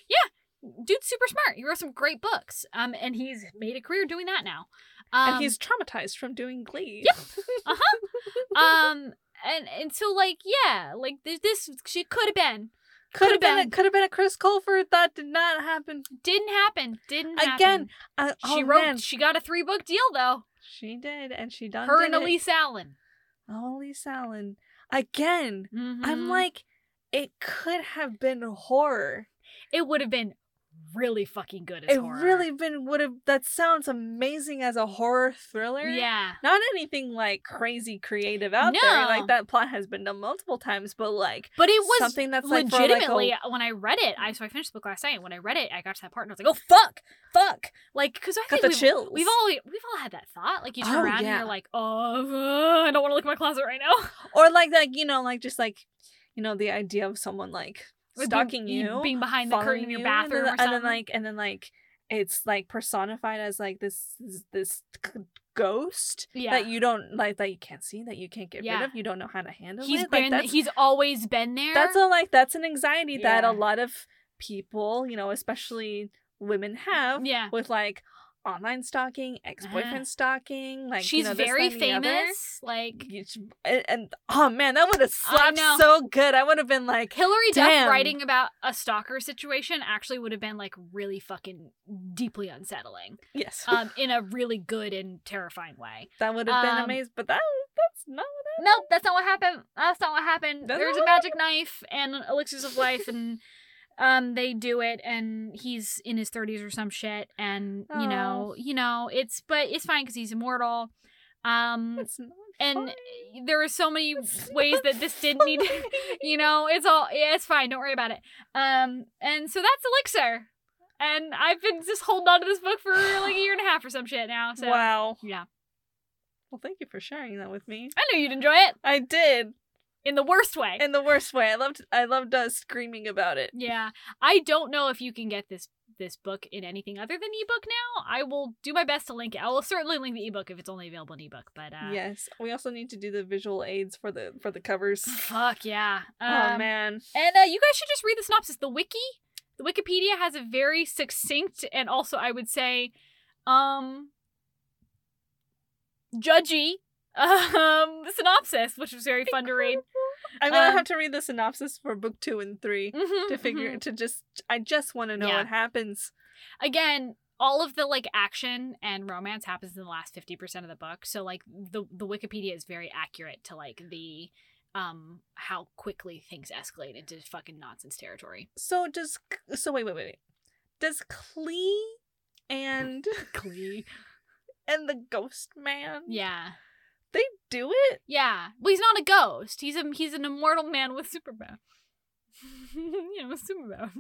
yeah, dude's super smart. He wrote some great books. Um, and he's made a career doing that now. Um, and he's traumatized from doing Glee. Yep. Uh huh. um and and so like yeah like this, this she could have been could have been. been. A, could have been a Chris Colfer. That did not happen. didn't happen didn't happen. Again, Uh, she oh, wrote man. she got a three book deal though She did, and she done. her did and it. elise allen Oh, Elise Allen. Again, I'm Mhm. like, it could have been horror. it would have been really fucking good as it horror. really been would have. That sounds amazing as a horror thriller. yeah Not anything like crazy creative out there. Like that plot has been done multiple times, but like but it was something that's like for, like, a- legitimately when I read it. I so I finished the book last night. And when I read it, I got to that part and I was like, "Oh fuck, fuck!" Like because I got think the we've, chills. we've all we've all had that thought. Like you turn Oh, around and yeah. you're like, "Oh, uh, I don't want to look at my closet right now." or like like you know like just like you know the idea of someone Like, stalking being, you, being behind the curtain in your bathroom and or then, something. and then like and then like it's like personified as like this this ghost yeah, that you don't like that you can't see that you can't get Yeah. rid of you don't know how to handle he's it been like he's always been there. that's a like that's an anxiety that a lot of people you know especially women have yeah. with like online stalking, ex boyfriend Ah. stalking. Like you She's know, this, very that, and the other. famous. Like And, and- oh man, that would have slapped so good. I would have been like, Hilary Duff writing about a stalker situation actually would have been like really fucking deeply unsettling. yes, Um, in a really good and terrifying way. that would have been um, amazing. But that that's not what happened. Nope, that's not what happened. That's not what happened. That's There's a magic knife and elixirs of life, and um, they do it, and he's in his 30s or some shit, and you know, you know, it's but it's fine because he's immortal. Um, and fine. there are so many It's ways that this didn't need. you know, it's all yeah, it's fine. Don't worry about it. Um, and so that's elixir, and I've been just holding on to this book for like a year and a half or some shit now. So wow. yeah, Well, thank you for sharing that with me. I knew you'd enjoy it I did in the worst way. in the worst way. I loved. I loved uh, screaming about it. Yeah, I don't know if you can get this this book in anything other than ebook now. I will do my best to link it. I will certainly link the ebook if it's only available in ebook. But uh, yes, we also need to do the visual aids for the for the covers. fuck yeah. oh Um, man, And uh, you guys should just read the synopsis. The wiki, the Wikipedia has a very succinct and also I would say, um, judgy um synopsis, which was very fun to read. I'm gonna um, have to read the synopsis for book two and three Mhm, to figure mhm. to just. I just want to know Yeah. what happens. again all of the like action and romance happens in the last 50% of the book so like the the wikipedia is very accurate to like the um how quickly things escalate into fucking nonsense territory So does so wait wait wait wait. Does Klee and Glee. and the Ghost Man yeah do it? yeah well he's not a ghost he's a he's an immortal man with superpower you know with superpower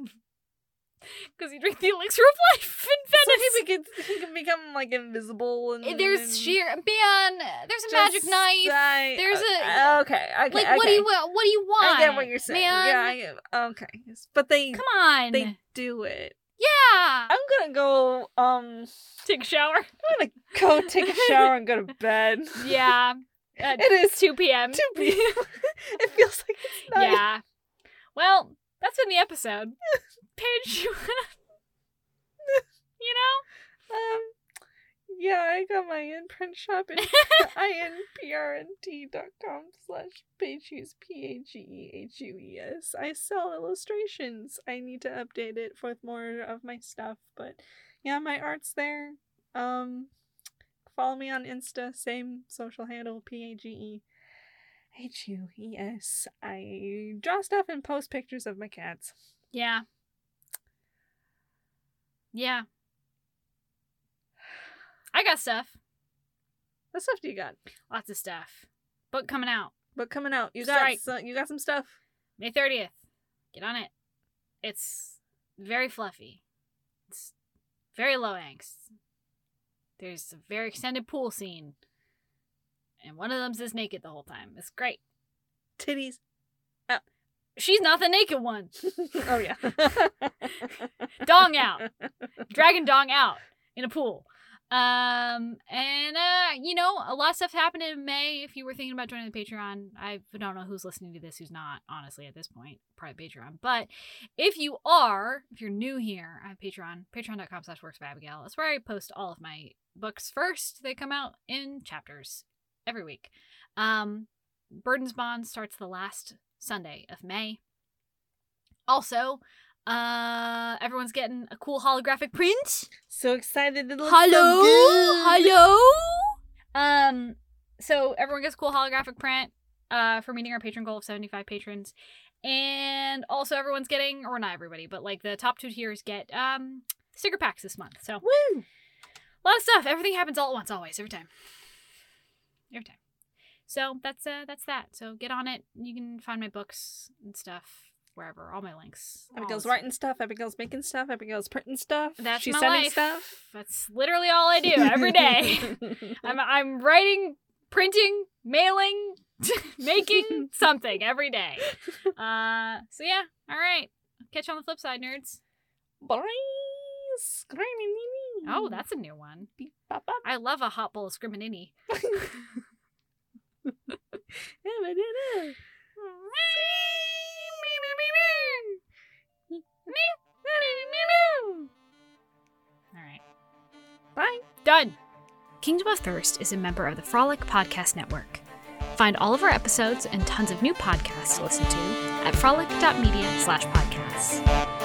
because he drank the elixir of life in So Venice. he, beca- he can become like invisible and Eh, there's and sheer man there's a magic knife say- There's a- uh, okay okay like what do you what do you want I get what you're saying. man? Yeah, I get, okay. But they come on they do it. yeah I'm gonna go. Um, take a shower I'm gonna go take a shower and go to bed. yeah at It is 2 p.m 2 p.m. it feels like it's night. yeah well that's been the episode Paige you wanna you know Um, yeah, I got my INPRNT shop at inprnt.com slash pagehues, P-A-G-E-H-U-E-S. I sell illustrations. I need to update it with more of my stuff, but yeah, my art's there. Um, follow me on Insta, same social handle, P-A-G-E-H-U-E-S. I draw stuff and post pictures of my cats. yeah yeah I got stuff What stuff do you got? lots of stuff book coming out But coming out, you got Strike. so, you got some stuff. May 30th. Get on it. It's very fluffy. It's very low angst. There's a very extended pool scene. And one of them's is naked the whole time. It's great. Titties. She's not the naked one. oh yeah. Dong out. Dragon dong out in a pool. Um and uh you know a lot of stuff happened in May. If you were thinking about joining the Patreon, I don't know who's listening to this, who's not. Honestly, at this point, probably Patreon. But if you are, if you're new here, I have Patreon, Patreon.com/slash Works of Abigail. That's where I post all of my books first. They come out in chapters every week. Um, Burden's Bond starts the last Sunday of May. Also, uh, everyone's getting a cool holographic print. so excited. It looks Hello, so hello. Um, so everyone gets a cool holographic print. Uh, for meeting our patron goal of seventy-five patrons, and also everyone's getting, or not everybody, but like the top two tiers get um sticker packs this month. So Woo! A lot of stuff. Everything happens all at once, always, every time, every time. So that's uh that's that. So get on it. You can find my books and stuff wherever. All my links. all Abigail's this- writing stuff. Abigail's making stuff. Abigail's printing stuff. That's She's my sending life. stuff. That's literally all I do every day. I'm I'm writing, printing, mailing, making something every day. Uh, so yeah, all right. Catch you on the flip side, nerds. Bye. Screaming. Oh, that's a new one. Beep, bop, bop. I love a hot bowl of scriminini. All right. Bye. Done. Kingdom of Thirst is a member of the Frolic Podcast Network. Find all of our episodes and tons of new podcasts to listen to at frolic.media slash podcasts.